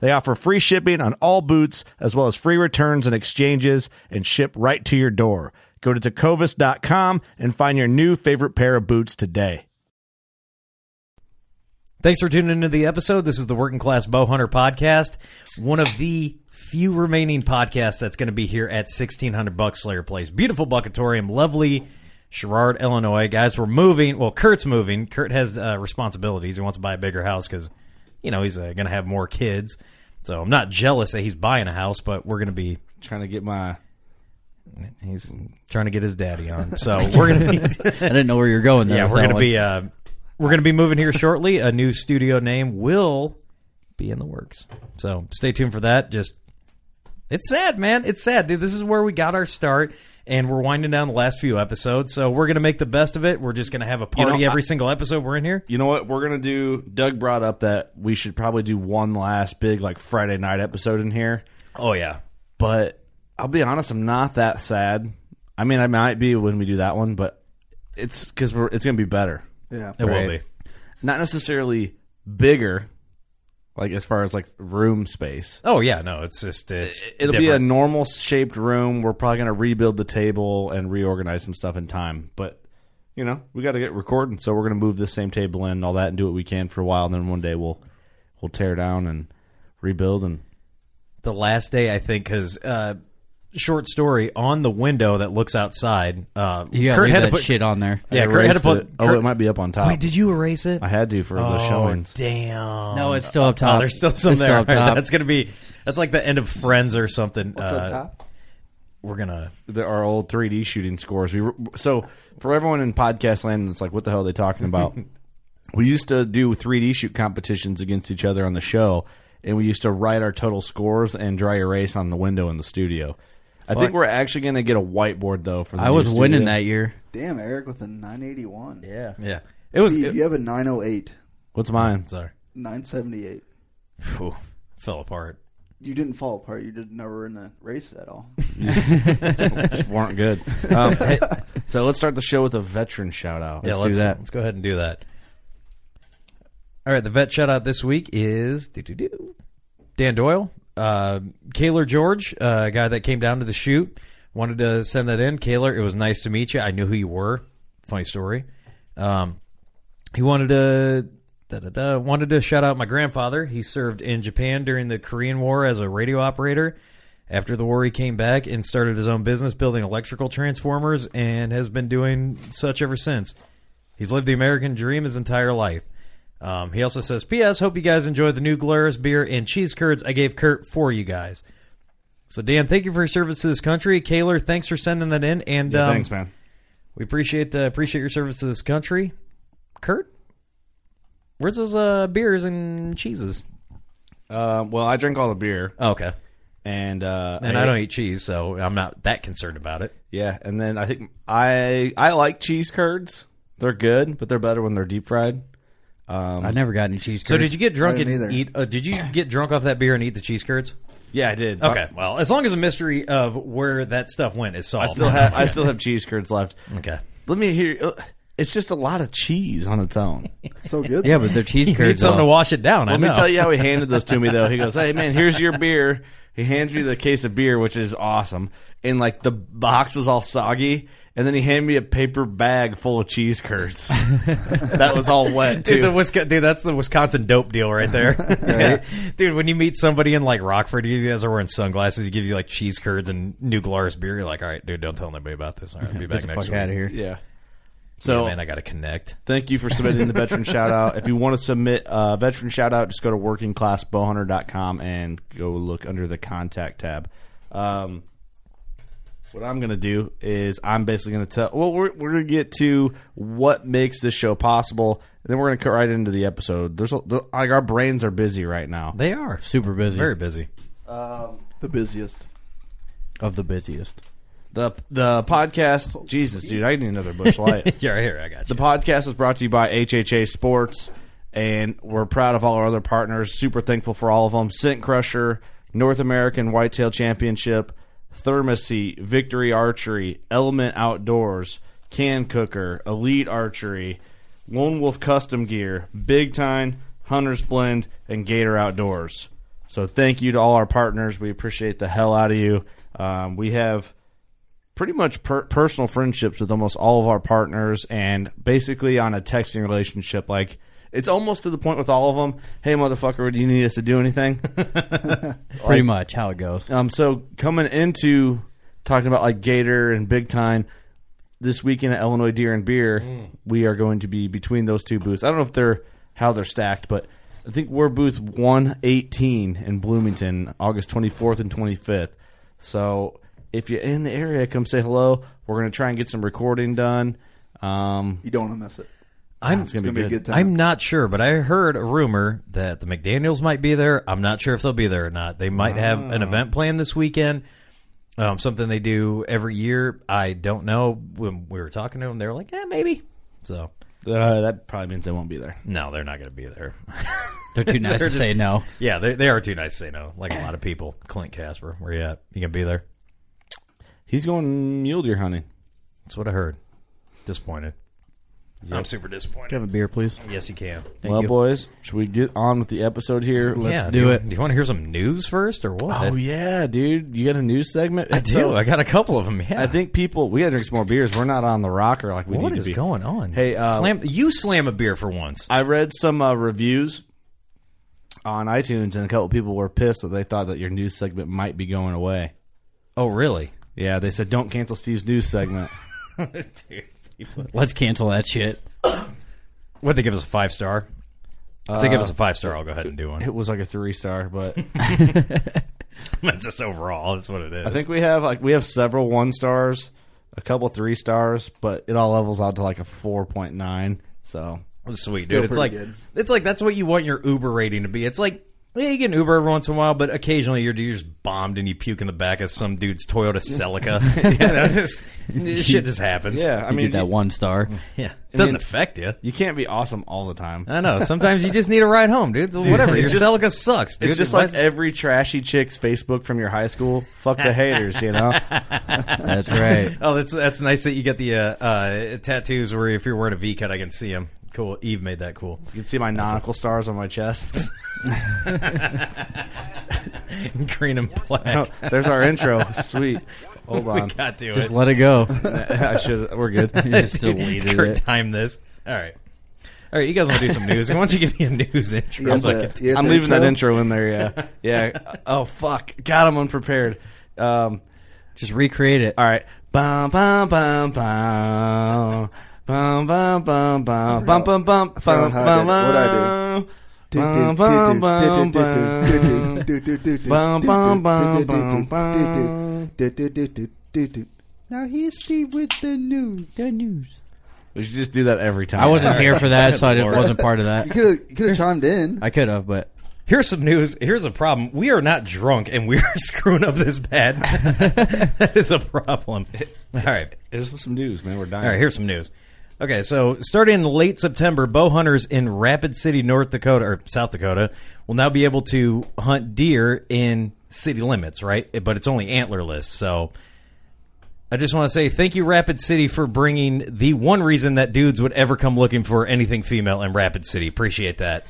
They offer free shipping on all boots, as well as free returns and exchanges, and ship right to your door. Go to tecovas.com and find your new favorite pair of boots today. Thanks for tuning into the episode. This is the Working Class Bow Hunter podcast, one of the few remaining podcasts that's going to be here at 1600 Bucks Slayer Place. Beautiful Buckatorium, lovely Sherrard, Illinois. Guys, we're moving. Well, Kurt's moving. Kurt has uh, responsibilities. He wants to buy a bigger house because, you know, he's uh, going to have more kids. So I'm not jealous that he's buying a house, but we're going to be Trying to get my He's trying to get his daddy on. So we're gonna be I didn't know where you're going there. yeah, we're gonna one. be uh, we're gonna be moving here shortly. A new studio name will be in the works. So stay tuned for that. Just it's sad, man. It's sad. This is where we got our start, and we're winding down the last few episodes. So we're gonna make the best of it. We're just gonna have a You know, party every I- single episode we're in here. You know what we're gonna do? Doug brought up that we should probably do one last big like Friday night episode in here. Oh yeah, But I'll be honest, I'm not that sad. I mean, I might be when we do that one, but it's because we're it's gonna be better. Yeah. it will Right. be. Not necessarily bigger, like as far as like room space. Oh yeah, no, it's just it's It'll be a different. normal shaped room. We're probably gonna rebuild the table and reorganize some stuff in time, but. You know, we got to get recording, so we're going to move this same table in, and all that, and do what we can for a while. And then one day we'll we'll tear down and rebuild and the last day I think because uh, short story on the window that looks outside. Uh, You gotta Kurt leave had that to put shit on there. Yeah, Kurt had to erased put. it. Oh, Kurt- it might be up on top. Wait, did you erase it? I had to for the oh, showings. damn! No, it's still up top. Oh, there's still some It's there. still up top. That's gonna be. That's like the end of Friends or something. What's Uh, up top? We're gonna. The, our old 3D shooting scores. We were, so for everyone in podcast land, it's like, what the hell are they talking about? we used to do 3D shoot competitions against each other on the show, and we used to write our total scores and dry erase on the window in the studio. I think we're actually going to get a whiteboard though. For the I new was winning studio. that year. Damn, Eric with a 981. Yeah. Yeah, it was. Steve, it- you have a 908. What's mine? sorry, 978. Phew, fell apart. You didn't fall apart. You did never in the race at all. Just weren't good. Um, hey, so let's start the show with a veteran shout out. yeah, let's, let's do that. Let's go ahead and do that. All right, the vet shout out this week is doo-doo-doo. Dan Doyle, uh, Kaler George, uh, a guy that came down to the shoot, wanted to send that in. Kaler, it was nice to meet you. I knew who you were. Funny story. Um, he wanted to da, da, da, wanted to shout out my grandfather. He served in Japan during the Korean War as a radio operator. After the war, he came back and started his own business building electrical transformers and has been doing such ever since. He's lived the American dream his entire life. Um, he also says, P.S. Hope you guys enjoy the New Glarus beer and cheese curds I gave Kurt for you guys. So, Dan, thank you for your service to this country. Kaler, thanks for sending that in. And Yeah, um, thanks, man. we appreciate uh, appreciate your service to this country. Kurt, where's those uh, beers and cheeses? Uh, well, I drink all the beer, Oh, okay. and uh, And I don't eat cheese, so I'm not that concerned about it. Yeah, and then I think I I like cheese curds. They're good, but they're better when they're deep fried. Um, I never got any cheese So, did you get drunk I and didn't either. eat? Uh, did you get drunk off that beer and eat the cheese curds? Yeah, I did. Okay, well, as long as the mystery of where that stuff went is I solved. still have I still have cheese curds left. okay. Let me hear. uh, It's just a lot of cheese on its own. So good. Yeah, but they're cheese You need curds. something to though. wash it down. I Let me know. tell you how he handed those to me though. He goes, "Hey man, here's your beer." He hands me the case of beer, which is awesome, and like the box was all soggy. And then he handed me a paper bag full of cheese curds. that was all wet too. Dude, the Wisconsin, dude, that's the Wisconsin dope deal right there. Dude, when you meet somebody in like Rockford, you guys are wearing sunglasses, he gives you like cheese curds and New Glarus beer. You're like, all right, dude, don't tell anybody about this. All right, I'll be back Get the next fuck week. out of here. yeah. So, So man, I got to connect. Thank you for submitting the veteran shout out. If you want to submit a veteran shout out, just go to workingclassbowhunter.com and go look under the contact tab. Um, what I'm going to do is I'm basically going to tell. Well, we're, we're going to get to what makes this show possible, and then we're going to cut right into the episode. There's a, the, like our brains are busy right now. They are Super busy. very busy. Um, the busiest. of the busiest. The the podcast, Jesus, dude, I need another Busch light. Yeah, right here, I got you. The podcast is brought to you by HHA Sports, and we're proud of all our other partners. Super thankful for all of them: Scent Crusher, North American Whitetail Championship, Thermosy, Victory Archery, Element Outdoors, Can Cooker, Elite Archery, Lone Wolf Custom Gear, Big Time, Hunter's Blend, and Gator Outdoors. So thank you to all our partners. We appreciate the hell out of you. Um, we have pretty much per- personal friendships with almost all of our partners and basically on a texting relationship like it's almost to the point with all of them hey motherfucker do you need us to do anything Pretty much how it goes. um so coming into talking about like gator and big time this weekend at illinois deer and beer we are going to be between those two booths i don't know if they're how they're stacked but i think we're booth 118 in bloomington august 24th and 25th so if you're in the area, come say hello. We're going to try and get some recording done. Um, You don't want to miss it. I'm it's gonna, gonna be be a good. good time. I'm not sure, but I heard a rumor that the McDaniels might be there. I'm not sure if they'll be there or not. They might have an event planned this weekend. Um, something they do every year. I don't know. When we were talking to them, they were like, "Yeah, maybe." So Uh, that probably means they won't be there. no, they're not going to be there. They're too nice They're to just- say no. yeah, they they are too nice to say no. Like a lot of people. Clint Casper, where you at? You gonna be there? He's going mule deer hunting. That's what I heard. Disappointed. I'm super disappointed. Can I have a beer, please? Yes, you can. Thank well, you. boys, should we get on with the episode here? Let's yeah, do you- it. Do you want to hear some news first, or what? Oh yeah, dude, you got a news segment? I do. So, I got a couple of them. Yeah. I think people we got to drink some more beers. We're not on the rocker like we What need to be. What is going on? Hey, uh, slam! You slam a beer for once. I read some uh, reviews on iTunes, and a couple people were pissed that they thought that your news segment might be going away. Oh, really? Yeah, they said don't cancel Steve's news segment. Let's cancel that shit. What they give us a five star? If they give us a five star, I'll go ahead and do one. It was like a three star, but That's just overall. That's what it is. I think we have like we have several one stars, a couple three stars, but it all levels out to like a four point nine. So sweet, Still dude. It's like good. it's like that's what you want your Uber rating to be. It's like yeah, you get an Uber every once in a while, but occasionally you're, you're just bombed and you puke in the back of some dude's Toyota Celica. yeah, that's just this shit just happens. yeah, I You mean get that one star. yeah. Doesn't mean- affect you. you can't be awesome all the time. I know. Sometimes you just need a ride home, dude. Whatever. Your just- Celica sucks. Dude. It's just like every trashy chick's Facebook from your high school. Fuck the haters, you know. That's right. Oh, that's that's nice that you get the uh, uh, tattoos where if you're wearing a V cut, I can see them. Cool. Eve made that cool. You can see my nautical stars on my chest. Green and black. Oh, there's our intro. Sweet. Hold we on. got to Just it. let it go. I should. We're good. You just deleted Kurt it. time this. All right. All right, you guys want to do some news? Why don't you give me a news intro? You so the, can, I'm the leaving that intro in there. Yeah. Yeah. Oh fuck. God, I'm unprepared. Um. Just recreate it. All right. Bum bum bum bum. Bum bum bum bum bum bum bum I forgot bum how I bum did it. What'd I bum. Bum, bum, bum, bum. Bum, bum, bum, bum, bum. Now here's Steve with the news. Good news. We should just do that every time. I wasn't here for that, so I didn't, Lord. wasn't part of You that. could have you could have chimed in. I could have, but Here's some news. Here's a problem. We are not drunk, and we are screwing up this bad. that is a problem. All right. Here's some news, man. We're dying. All right, here's some news. Okay, so starting in late September, bow hunters in Rapid City, North Dakota or South Dakota will now be able to hunt deer in city limits, right? But it's only antlerless. So I just want to say thank you, Rapid City, for bringing the one reason that dudes would ever come looking for anything female in Rapid City. Appreciate that.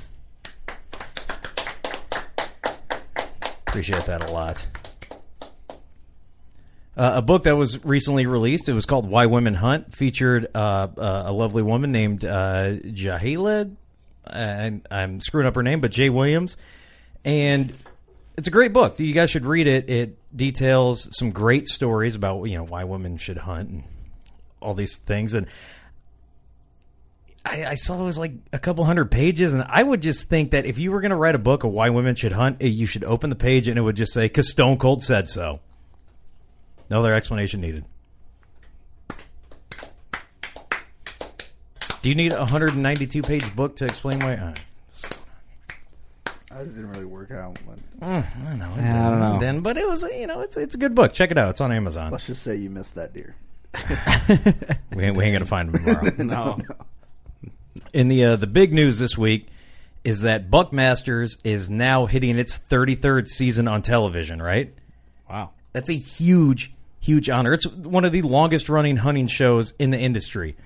Appreciate that a lot. Uh, a book that was recently released. It was called "Why Women Hunt." Featured uh, uh, a lovely woman named uh, Jahila. And I'm screwing up her name, but Jay Williams, and it's a great book. You guys should read it. It details some great stories about you know why women should hunt and all these things. And I, I saw it was like a couple hundred pages, and I would just think that if you were going to write a book of why women should hunt, eh, you should open the page and it would just say, "Cause Stone Cold said so." No other explanation needed. Do you need a 192 page book to explain why? Uh, That didn't really work out. But I don't know. I don't know. Then, but it was, you know, it's it's a good book. Check it out. It's on Amazon. let's just say you missed that deer. We ain't, we ain't gonna find him tomorrow. No. In the uh, the big news this week is that Buckmasters is now hitting its 33rd season on television. Right? Wow. That's a huge, huge honor. It's one of the longest running hunting shows in the industry.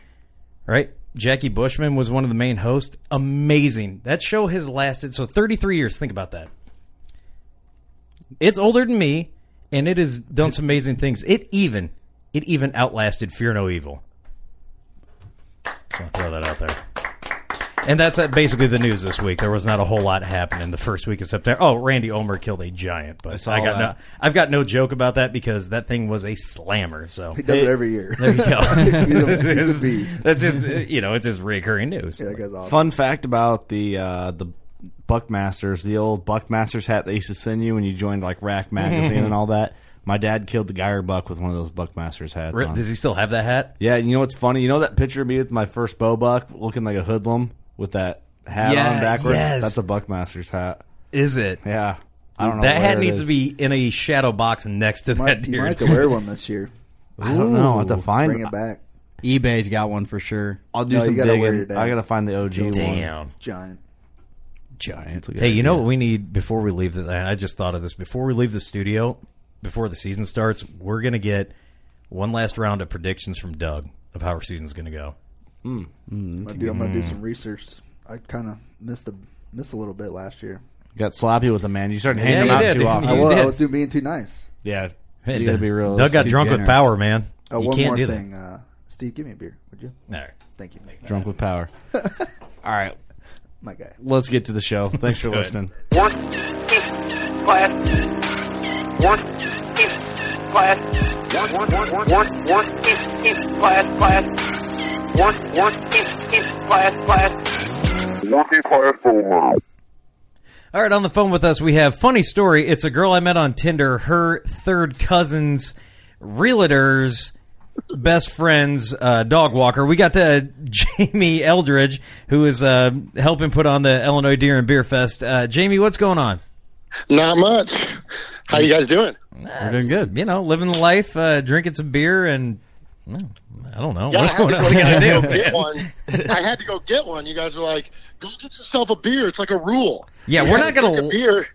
Right? Jackie Bushman was one of the main hosts. Amazing. That show has lasted so 33 years. Think about that. It's older than me, and it has done some amazing things. It even, it even outlasted Fear No Evil. Just want to throw that out there. And that's uh, basically the news this week. There was not a whole lot happening the first week of September. Oh, Randy Ulmer killed a giant, but I, saw got no, that. I've got no joke about that because that thing was a slammer. So He does it every year. there you go. he's, a, he's a beast. That's just uh, you know it's just recurring news. Yeah, that guy's awesome. Fun fact about the uh, the Buckmasters, the old Buckmasters hat they used to send you when you joined like Rack magazine and all that. My dad killed the Geyer buck with one of those Buckmasters hats. Re- on. Does he still have that hat? Yeah, you know what's funny? You know that picture of me with my first bow buck looking like a hoodlum with that hat Yeah, on backwards? yes. That's a Buckmaster's hat. Is it? Yeah. I don't know. That where hat it needs is. to be in a shadow box next to that Might, you deer. might have to wear one this year. I don't know. I have to find Bring it back. eBay's got one for sure. I'll do No, you some gotta wear digging. dad's. I gotta find the OG one. Damn. Giant. Giant. Hey, you know what we need before we leave this? I just thought of this. Before we leave the studio, before the season starts, we're going to get one last round of predictions from Doug of how our season's going to go. I'm gonna do, I'm gonna do some research. I kind of missed a missed a little bit last year. Got sloppy with them, man. You started Yeah, handing you them out did. too often. I You was, I did. was doing being too nice. Yeah. Hey, you gotta be real. Doug got Too drunk with generous. power, man. Uh, you one can't more do thing, uh, Steve, give me a beer, would you? that. All right. Thank you, drunk with power. All right. my guy. Let's get to the show. Thanks for do it. listening. One, two, class. One, two, class. One, one, one, one, one, two, two, class, class. One, one, two, two, class, class. Two, class, full All right, on the phone with us, we have funny story. It's a girl I met on Tinder. Her third cousin's realtor's best friend's uh, dog walker. We got uh, Jamie Eldridge, who is uh, helping put on the Illinois Deer and Beer Fest. Uh, Jamie, what's going on? Not much. How you guys doing? We're doing good. You know, living the life, uh, drinking some beer, and I don't know. Yeah, I had to go, I I had to go get one. I had to go get one. You guys were like, "Go get yourself a beer." It's like a rule. Yeah, You we're not to gonna- a beer.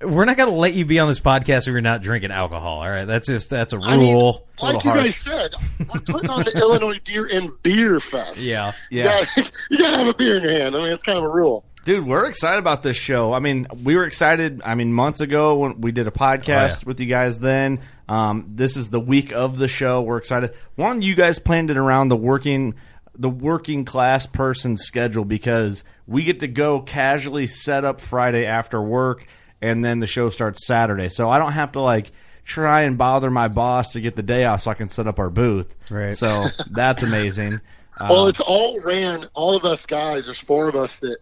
We're not going to let you be on this podcast if you're not drinking alcohol. All right, that's just that's a rule. I mean, It's like you harsh. guys said, we're putting on the Illinois Deer and Beer Fest. Yeah. You gotta, you gotta have a beer in your hand. I mean, it's kind of a rule. Dude, we're excited about this show. I mean, we were excited. I mean, months ago when we did a podcast Oh, yeah. with you guys. Then um, this is the week of the show. We're excited. One, you guys planned it around the working, the working class person schedule because we get to go casually set up Friday after work, and then the show starts Saturday. So I don't have to like try and bother my boss to get the day off so I can set up our booth. Right. So that's amazing. Well, it's all ran. All of us guys. There's four of us that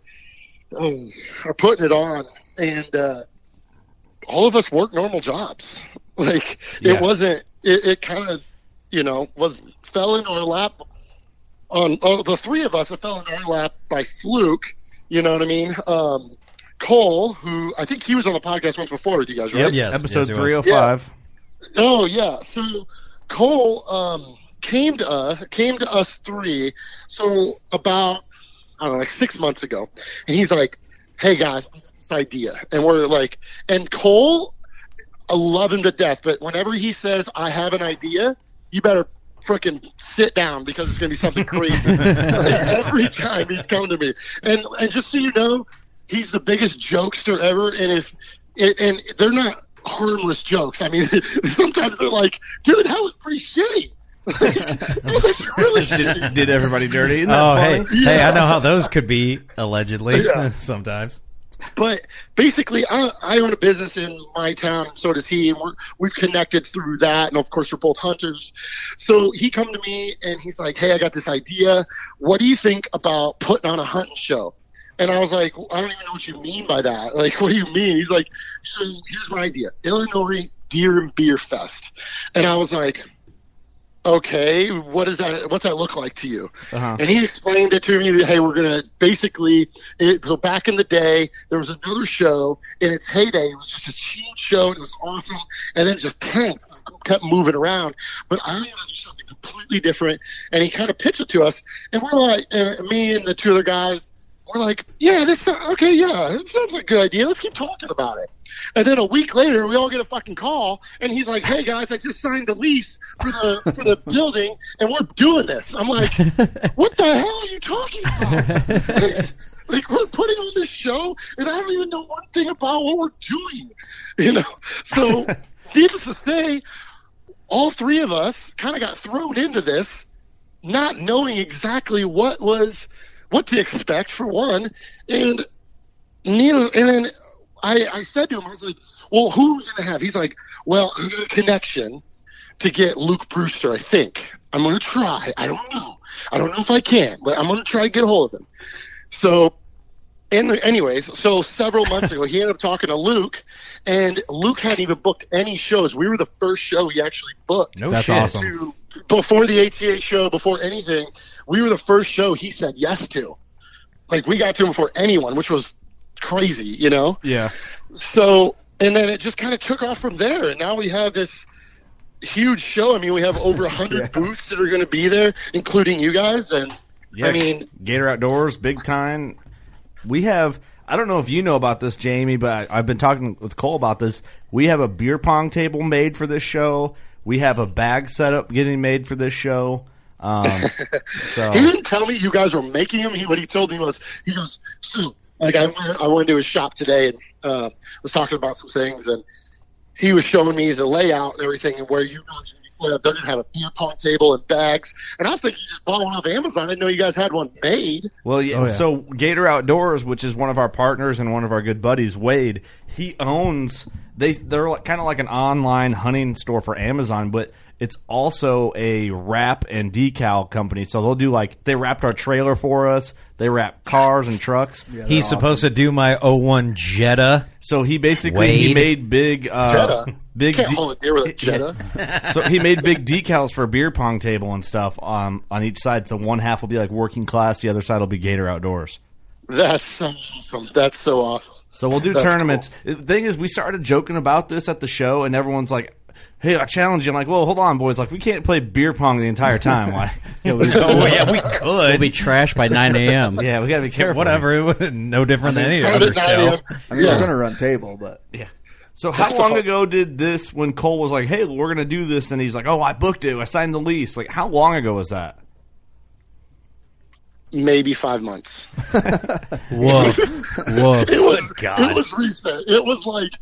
um, are putting it on, and uh, all of us work normal jobs. Like Yeah. it wasn't. It, it kind of, you know, was fell in our lap. On oh, the three of us, it fell in our lap by fluke. You know what I mean? Um, Cole, who I think he was on the podcast once before with you guys, right? Yes, episode yes, it was. three hundred five. Oh yeah. So Cole um, came to uh, came to us three. So about I don't know, like six months ago, and he's like, "Hey guys, I got this idea," and we're like, and Cole, I love him to death, but whenever he says, "I have an idea," you better freaking sit down because it's going to be something crazy. like, every time he's come to me, and and just so you know, he's the biggest jokester ever, and if it, and they're not harmless jokes. I mean, sometimes they're like, "Dude, that was pretty shitty." That was actually really. Did, did everybody dirty? Isn't Oh, hey, funny? hey, I know how those could be allegedly Yeah. sometimes. but basically, I, I own a business in my town, and so does he, and we're, we've connected through that. And of course, we're both hunters. So he come to me and he's like, "Hey, I got this idea. What do you think about putting on a hunting show?" And I was like, "I don't even know what you mean by that. Like, what do you mean?" He's like, "So here's my idea: Illinois Deer and Beer Fest." And I was like. Okay, what does that? What's that look like to you? Uh-huh. And he explained it to me that hey, we're gonna basically. It, so back in the day, there was another show in its heyday. It was just this huge show. And it was awesome, and then just tanked, just kept moving around. But I wanted to do something completely different. And he kind of pitched it to us, and we're like, and me and the two other guys, we're like, yeah, this okay, yeah, it sounds like a good idea. Let's keep talking about it. And then a week later, we all get a fucking call, and he's like, "Hey guys, I just signed the lease for the for the building, and we're doing this." I'm like, "What the hell are you talking about?" like we're putting on this show, and I don't even know one thing about what we're doing, you know. So, needless to say, all three of us kind of got thrown into this, not knowing exactly what was what to expect for one, and neither. And then I, I said to him, I was like, "Well, who are we gonna have?" He's like, "Well, I got a connection to get Luke Brewster. I think I'm gonna try. I don't know. I don't know if I can, but I'm gonna try to get a hold of him." So, and anyways, so several months ago, he ended up talking to Luke, and Luke hadn't even booked any shows. We were the first show he actually booked. No That's shit. awesome. To, before the ATA show, before anything, we were the first show he said yes to. Like we got to him before anyone, which was crazy, you know. Yeah. So, and then it just kind of took off from there, and now we have this huge show. I mean, we have over a hundred booths that are going to be there, including you guys, and Yeah, I mean, Gator Outdoors, big time. We have. I don't know if you know about this, Jamie, but I've been talking with Cole about this. We have a beer pong table made for this show. We have a bag setup getting made for this show. Um, so He didn't tell me you guys were making him. He, what he told me was, he goes, so, like, I went, I went to his shop today and uh, was talking about some things, and he was showing me the layout and everything and where you guys are going to be set up. They're going have a beer pong table and bags. And I was thinking you just bought one off Amazon. I didn't know you guys had one made. Well, yeah, Oh, yeah. so Gator Outdoors, which is one of our partners and one of our good buddies, Wade, he owns they they're like, kind of like an online hunting store for Amazon, but it's also a wrap and decal company. So they'll do like they wrapped our trailer for us. They wrap cars and trucks. He's supposed to do my 01 Jetta. So he basically he made big uh, Jetta. big Can't de- hold a deer with a Jetta. so he made big decals for a beer pong table and stuff um, on each side. So one half will be like working class, the other side will be Gator Outdoors. That's so awesome. That's so awesome. So we'll do That's tournaments. The thing is, we started joking about this at the show, and everyone's like, "Hey, I challenge you." I'm like, "Well, hold on, boys. Like, we can't play beer pong the entire time. Like, Yeah, we, Oh yeah, we could. we'll be trashed by 9 a.m. yeah, we got to be careful. Whatever. It was no different than any other show. I mean, Yeah. we're gonna run table, but Yeah. So how long ago did this? When Cole was like, "Hey, we're gonna do this," and he's like, "Oh, I booked it. I signed the lease." Like, how long ago was that? Maybe five months. Woof. Woof. It was God. it was recent. It was like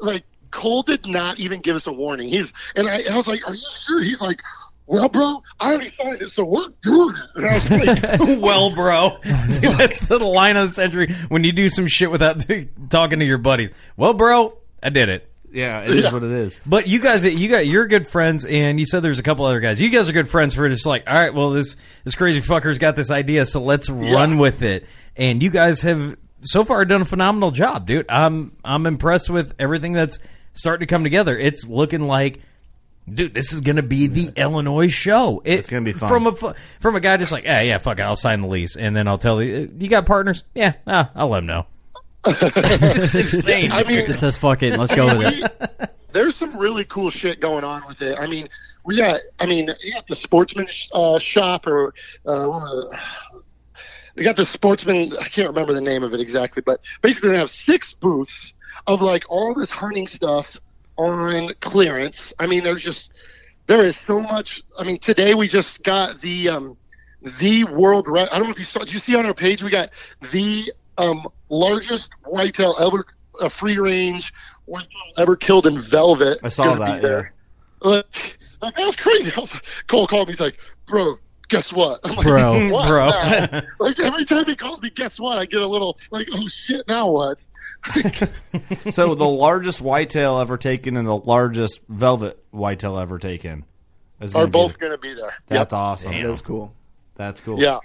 like Cole did not even give us a warning. He's and I, I was like, "Are you sure?" He's like, "Well, bro, I already signed it, so we're good. And I was like, well, bro, See, that's the line of the century when you do some shit without talking to your buddies. Well, bro, I did it. Yeah, it is Yeah. what it is. But you guys, you got you're good friends, and you said there's a couple other guys. You guys are good friends for just like, all right, well this this crazy fucker's got this idea, so let's run with it. And you guys have so far done a phenomenal job, dude. I'm I'm impressed with everything that's starting to come together. It's looking like. Dude, this is going to be the Illinois show. It- It's gonna be fun. from a from a guy just like, yeah, yeah, fuck it, I'll sign the lease, and then I'll tell you, you got partners, yeah, ah, I'll let him know. it's insane. I mean, Just says fuck it. Let's go with we, it. there's some really cool shit going on with it. I mean, we got, I mean, you got the sportsman uh, shop or uh, one of the- they got the sportsman. I can't remember the name of it exactly, but basically they have six booths of like all this hunting stuff on clearance. I mean, there's just there is so much. I mean, today we just got the um, the world. Re- I don't know if you saw. Did you see on our page? We got the um, largest whitetail ever, uh, free range whitetail ever killed in velvet. I saw Gonna be that, there. Like, like, that was crazy. I was, Cole called me. He's like, "Bro, guess what?" I'm like, Bro. what Bro. now?" like every time he calls me, "Guess what?" I get a little like, "Oh shit, now what?" So the largest whitetail ever taken and the largest velvet whitetail ever taken is Are gonna both going to be there? That's awesome. That's cool. That's cool. Yeah.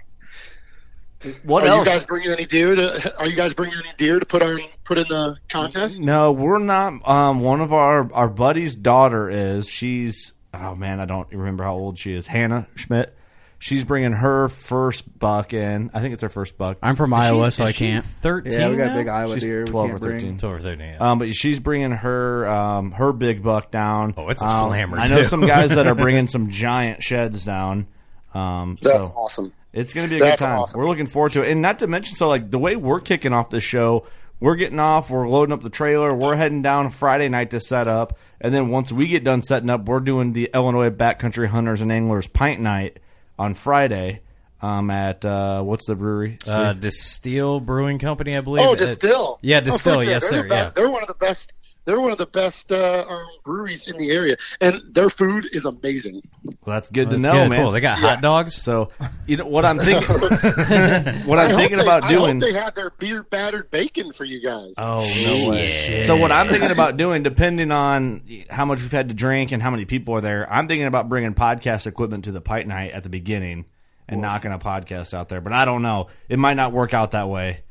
What are else? you guys bringing any deer to? Are you guys bringing any deer to put on put in the contest? No, we're not. Um, one of our our buddy's daughter is. She's oh man, I don't remember how old she is. Hannah Schmidt. She's bringing her first buck in. I think it's her first buck. I'm from Is she- Iowa, so I can't. Thirteen. Yeah, we got now? big Iowa She's deer. we 12 can't or 13. bring. It's over thirteen. Yeah. Um, but she's bringing her um, her big buck down. Oh, it's a Um, slammer, I know too. some guys that are bringing some giant sheds down. Um, That's so awesome. it's going to be a That's good time. awesome. We're looking forward to it, and not to mention, so like the way we're kicking off this show, we're getting off, we're loading up the trailer, we're heading down Friday night to set up, and then once we get done setting up, we're doing the Illinois Backcountry Hunters and Anglers Pint Night on Friday. Um, at uh, what's the brewery? uh, Destihl Brewing Company, I believe. Oh, Uh, Destihl. yeah, Oh, Destihl, fuck yeah, yes, they're sir, the best- yeah. they're one of the best. They're one of the best uh, um, breweries in the area, and their food is amazing. Well, that's good to That's know, good. man. Cool. They got hot dogs. So, you know what I'm thinking. what I I'm hope thinking they- about I doing. hope they had their beer battered bacon for you guys. Oh no way! So what I'm thinking about doing, depending on how much we've had to drink and how many people are there, I'm thinking about bringing podcast equipment to the pipe night at the beginning and knocking a podcast out there. But I don't know; it might not work out that way.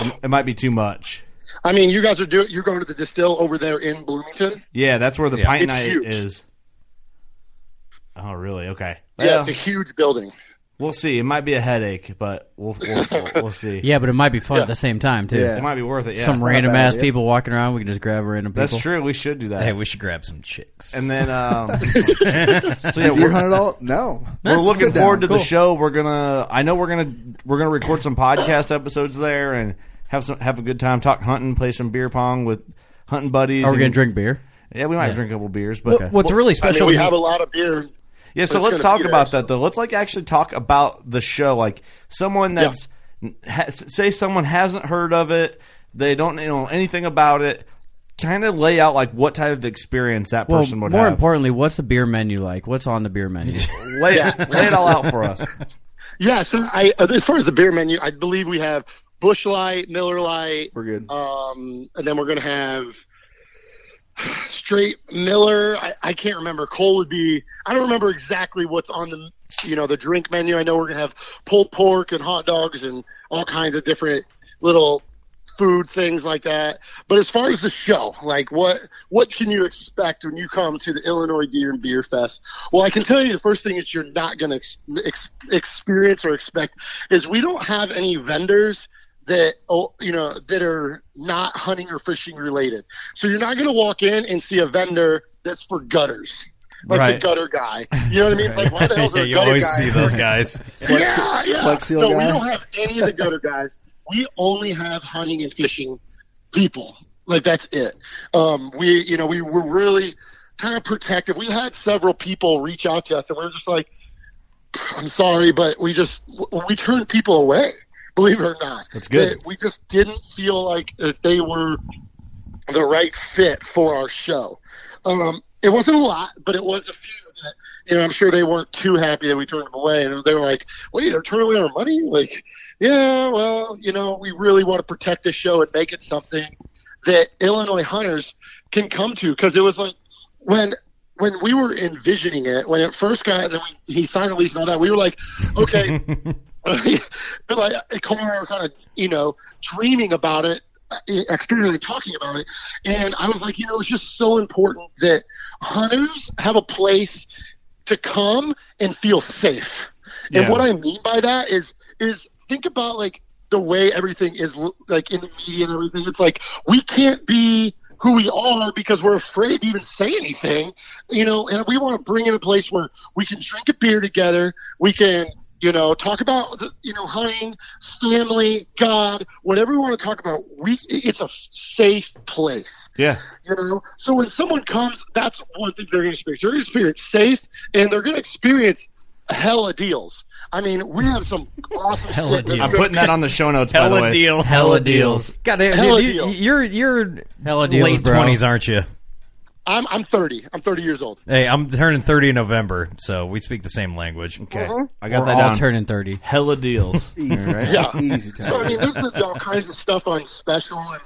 It, it might be too much. I mean, you guys are doing. You're going to the Destihl over there in Bloomington. Yeah, that's where the Yeah. pint It's night huge. is. Oh, really? Okay. Yeah, Well, it's a huge building. we'll see. It might be a headache, but we'll we'll, we'll see. Yeah, but it might be fun Yeah. at the same time too. Yeah. It might be worth it. Yeah, Some random bad ass idea. people walking around. We can just grab random people. that's true. We should do that. Hey, we should grab some chicks. and then, um, so yeah, Deer we're, hunt at all? No. we're looking forward to the show. We're gonna. I know we're gonna we're gonna record some podcast episodes there and have some have a good time, talk hunting, play some beer pong with hunting buddies. Are we and- gonna drink beer? Yeah, we might drink a couple beers, but What- what's really I special? mean, we have a lot of beer. yeah. So let's talk be there, about so- that though. Let's like actually talk about the show. Like someone that's ha, say someone hasn't heard of it, they don't know anything about it. Kind of lay out like what type of experience that Well, person would more have. importantly, what's the beer menu like? What's on the beer menu? lay, lay it all out for us. Yeah, so I uh, as far as the beer menu, I believe we have Busch Light, Miller Lite, We're good. um, and then we're gonna have straight Miller. I, I can't remember. Cole would be. I don't remember exactly what's on the you know the drink menu. I know we're gonna have pulled pork and hot dogs and all kinds of different little food things like that. But as far as the show, like what what can you expect when you come to the Illinois Deer and Beer Fest? Well, I can tell you the first thing that you're not going to ex- ex- experience or expect is we don't have any vendors that oh, you know that are not hunting or fishing related. So you're not going to walk in and see a vendor that's for gutters. Like Right. the gutter guy, you know what I mean? It's like why the hell's there a you gutter always guy? see those guys. yeah, yeah. Flex Seal no, we don't have any of the gutter guys. We only have hunting and fishing people. Like that's it. Um, we, you know, we were really kind of protective. We had several people reach out to us, and we were just like, "I'm sorry, but we just we turned people away." Believe it or not, That's good. That We just didn't feel like that they were the right fit for our show. Um, it wasn't a lot, but it was a few that you know. I'm sure they weren't too happy that we turned them away, and they were like, "Wait, they're turning away our money?" Like, yeah, well, you know, we really want to protect this show and make it something that Illinois hunters can come to because it was like when when we were envisioning it when it first got and then we, he signed the lease and all that we were like okay like Cole and I were kind of you know dreaming about it uh, externally talking about it. And I was like you know it's just so important that hunters have a place to come and feel safe. And what I mean by that is is think about like the way everything is like in the media and everything. It's like we can't be who we are because we're afraid to even say anything, you know, and we want to bring in a place where we can drink a beer together, we can, you know, talk about, you know, hunting, family, God, whatever you want to talk about. We, it's a safe place Yeah. you know. So when someone comes, that's one thing they're going to experience. They're going to experience safe, and they're going to experience hella deals. I mean, we have some awesome Hella shit. deals. I'm putting that on the show notes. by the way. deal. Hella deals. God, Hella you, deals. you're you're Hella deals, late twenties, aren't you? I'm I'm 30. I'm 30 years old. Hey, I'm turning thirty in November, so we speak the same language. Okay. Mhm. I got We're that all down. turning 30. Hella deals. Easy, right. Yeah. easy So I time. mean, there's been all kinds of stuff on special, and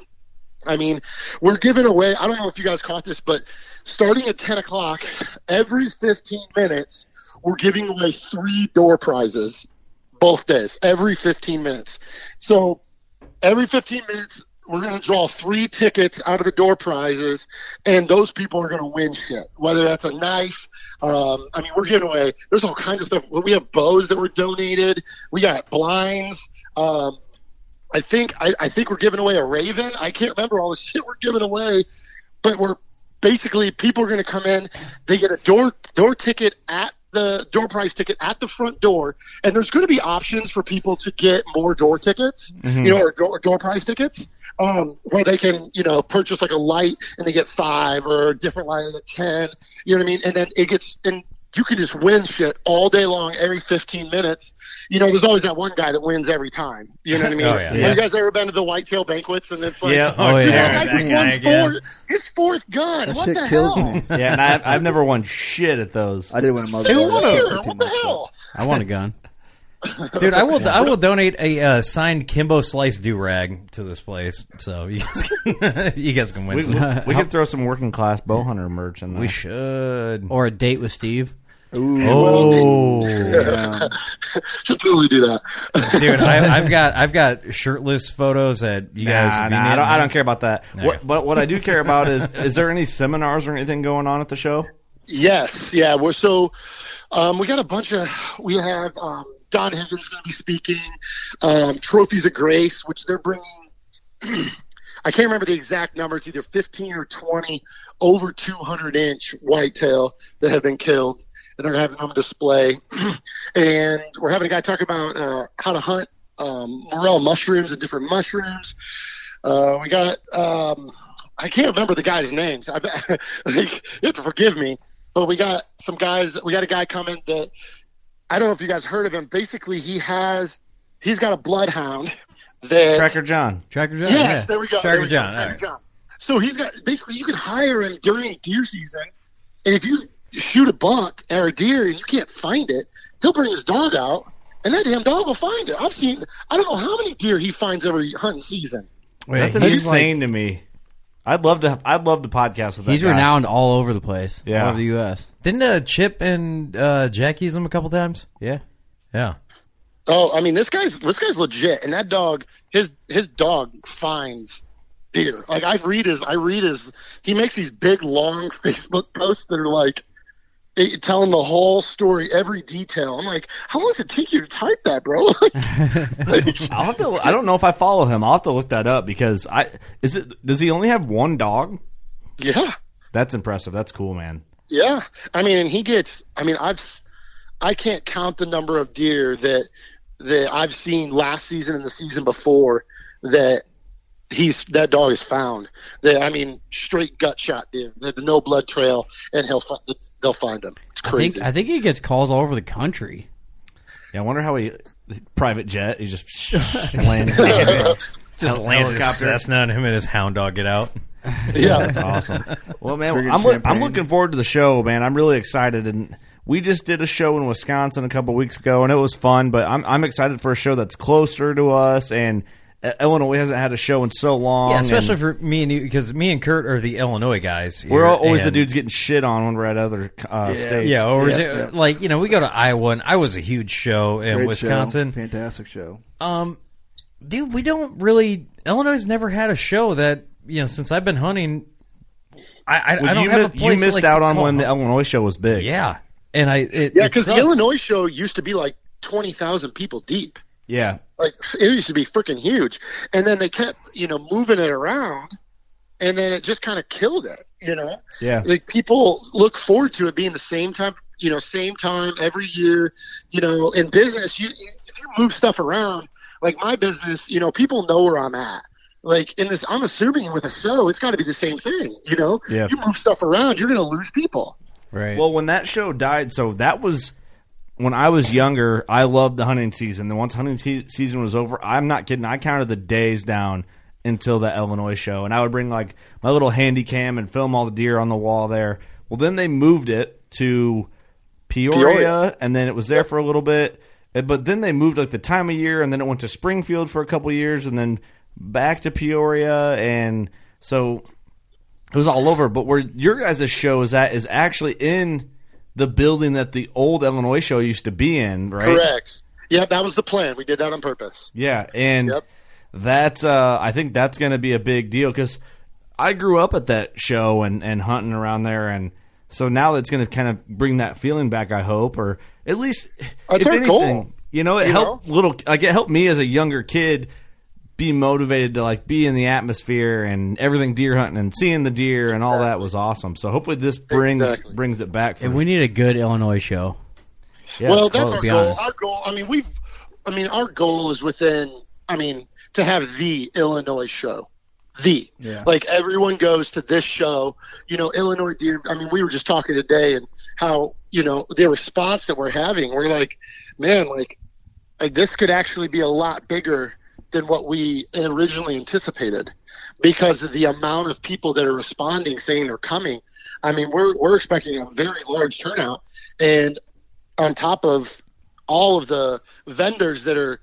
I mean, we're giving away. I don't know if you guys caught this, but starting at 10 o'clock, every 15 minutes, we're giving away three door prizes, both days, every 15 minutes. So every 15 minutes, we're going to draw three tickets out of the door prizes, and those people are going to win shit. Whether that's a knife, um, I mean, we're giving away. There's all kinds of stuff. We have bows that were donated. We got blinds. Um, I think I, I think we're giving away a raven. I can't remember all the shit we're giving away, but we're basically people are going to come in. They get a door door ticket at the door prize ticket at the front door, and there's going to be options for people to get more door tickets, you know, or door, door prize tickets. Um, where they can, you know, purchase like a light and they get five or a different light at ten. You know what I mean? And then it gets and you can just win shit all day long, every 15 minutes. You know, there's always that one guy that wins every time. You know what I mean? Oh, yeah. Have Yeah. you guys ever been to the whitetail banquets and it's like, Yeah. Oh, yeah. that guy just won four, his fourth gun. That what shit the kills hell? me. Yeah, and I, I've never won shit at those. I did win a muzzle. Who loader. won Can't it? say too What the hell? I want a gun. Dude, I will I will donate a uh, signed Kimbo Slice do rag to this place, so you guys can, you guys can win We, some. we could throw some working class bow hunter merch in there. We should. Or a date with Steve. Ooh, Oh, yeah. Should totally do that. dude, I, I've got I've got shirtless photos that you guys. Nah, have nah, I, don't, I don't care about that. Okay. What, but what I do care about is: is there any seminars or anything going on at the show? Yes, yeah. We're so um, we got a bunch of we have um, Don Higgins is going to be speaking, um, trophies of grace, which they're bringing. I can't remember the exact number. It's either 15 or 20 over 200 inch whitetail that have been killed, and they're having them on display. and we're having a guy talk about uh, how to hunt um, morel mushrooms and different mushrooms. Uh, we got um, I can't remember the guys' names. I like, you have to forgive me, but we got some guys. We got a guy coming that I don't know if you guys heard of him. Basically, he has he's got a bloodhound that Tracker John. Tracker John. Yes, yeah. there we go. Tracker there we go, John, Tracker all right. John. So he's got basically you can hire him during deer season, and if you shoot a buck or a deer and you can't find it, he'll bring his dog out, and that damn dog will find it. I've seen I don't know how many deer he finds every hunting season. Wait, That's he's like, insane to me. I'd love to. I'd love to podcast with that. he's guy. renowned all over the place. Yeah. All over the U.S. Didn't uh, Chip and uh, Jack use them a couple times? Yeah. Yeah. Oh, I mean this guy's this guy's legit, and that dog, his his dog finds deer. Like I read his, I read his. He makes these big long Facebook posts that are like telling the whole story, every detail. I'm like, how long does it take you to type that, bro? Like, I'll have to. I don't know if I follow him. I'll have to look that up because I is it. Does he only have one dog? yeah, That's impressive. That's cool, man. yeah. I mean, and he gets. I mean, I've, I can't count the number of deer that that I've seen last season and the season before that he's that dog is found. That I mean, straight gut shot deer, the, the no blood trail, and he'll fi- they'll find him. It's I crazy. think I think he gets calls all over the country. Yeah, I wonder how he private jet. He just lands. there. Just lands his Cessna and him and his hound dog get out. yeah, That's awesome. Well, man, Drinking I'm, look, I'm looking forward to the show, man. I'm really excited, and we just did a show in Wisconsin a couple weeks ago, and it was fun. But I'm I'm excited for a show that's closer to us, and Illinois hasn't had a show in so long. Yeah, especially and for me and you, because me and Kurt are the Illinois guys. we're here, always the dudes getting shit on when we're at other uh, states. Yeah, or is Yeah, it yeah. like you know we go to Iowa and I was a huge show in Great Wisconsin. show. fantastic show. Um, dude, we don't really. Illinois has never had a show that you know since I've been hunting. I I, Well, I don't you, have mi- a place you missed like, out on call when the. Illinois show was big. yeah, and I it, yeah, because the. Illinois show used to be like twenty thousand people deep. Yeah. Like it used to be freaking huge, and then they kept you know moving it around, and then it just kind of killed it. You know, Yeah. like people look forward to it being the same time. You know, same time every year. You know, in business, you if you move stuff around, like my business, you know, people know where I'm at. Like in this, I'm assuming with a show, it's got to be the same thing. You know, Yeah. you move stuff around, you're going to lose people. Right. Well, when that show died, so that was when I was younger. I loved the hunting season. Then once hunting se- season was over, I'm not kidding. I counted the days down until the Illinois show, and I would bring like my little handy cam and film all the deer on the wall there. Well, then they moved it to Peoria, Peoria. and then it was there for a little bit. But then they moved like the time of year, and then it went to Springfield for a couple years, and then back to Peoria, and so it was all over. But where your guys' show is at is actually in the building that the old Illinois show used to be in, right? Correct. Yeah, that was the plan. We did that on purpose. Yeah, and Yep. that's uh, I think that's going to be a big deal because I grew up at that show and and hunting around there, and so now it's going to kind of bring that feeling back. I hope, or at least if anything, you know, it You helped little. Like it helped me as a younger kid be motivated to like be in the atmosphere and everything deer hunting and seeing the deer and all that was awesome. So hopefully this brings Exactly. brings it back. For and we need a good Illinois show. yeah, well, that's close. our goal. honest. Our goal. I mean, we've. I mean, our goal is within. I mean, to have the Illinois show, the Yeah. like everyone goes to this show. You know, Illinois deer. I mean, we were just talking today and how you know the response that we're having. We're like, man, like, like this could actually be a lot bigger than what we originally anticipated because of the amount of people that are responding saying they're coming. I mean, we're we're expecting a very large turnout, and on top of all of the vendors that are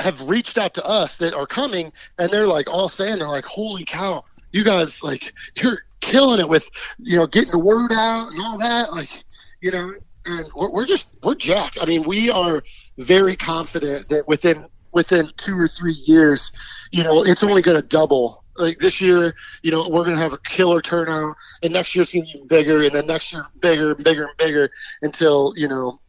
have reached out to us that are coming, and they're like all saying they're like, "Holy cow, you guys like you're killing it with you know getting the word out and all that." Like, you know, and we're, we're just we're jacked. I mean, we are very confident that within within two or three years, you know, it's only going to double. Like this year, you know, we're going to have a killer turnout, and next year it's going to be even bigger, and then next year bigger and bigger and bigger until you know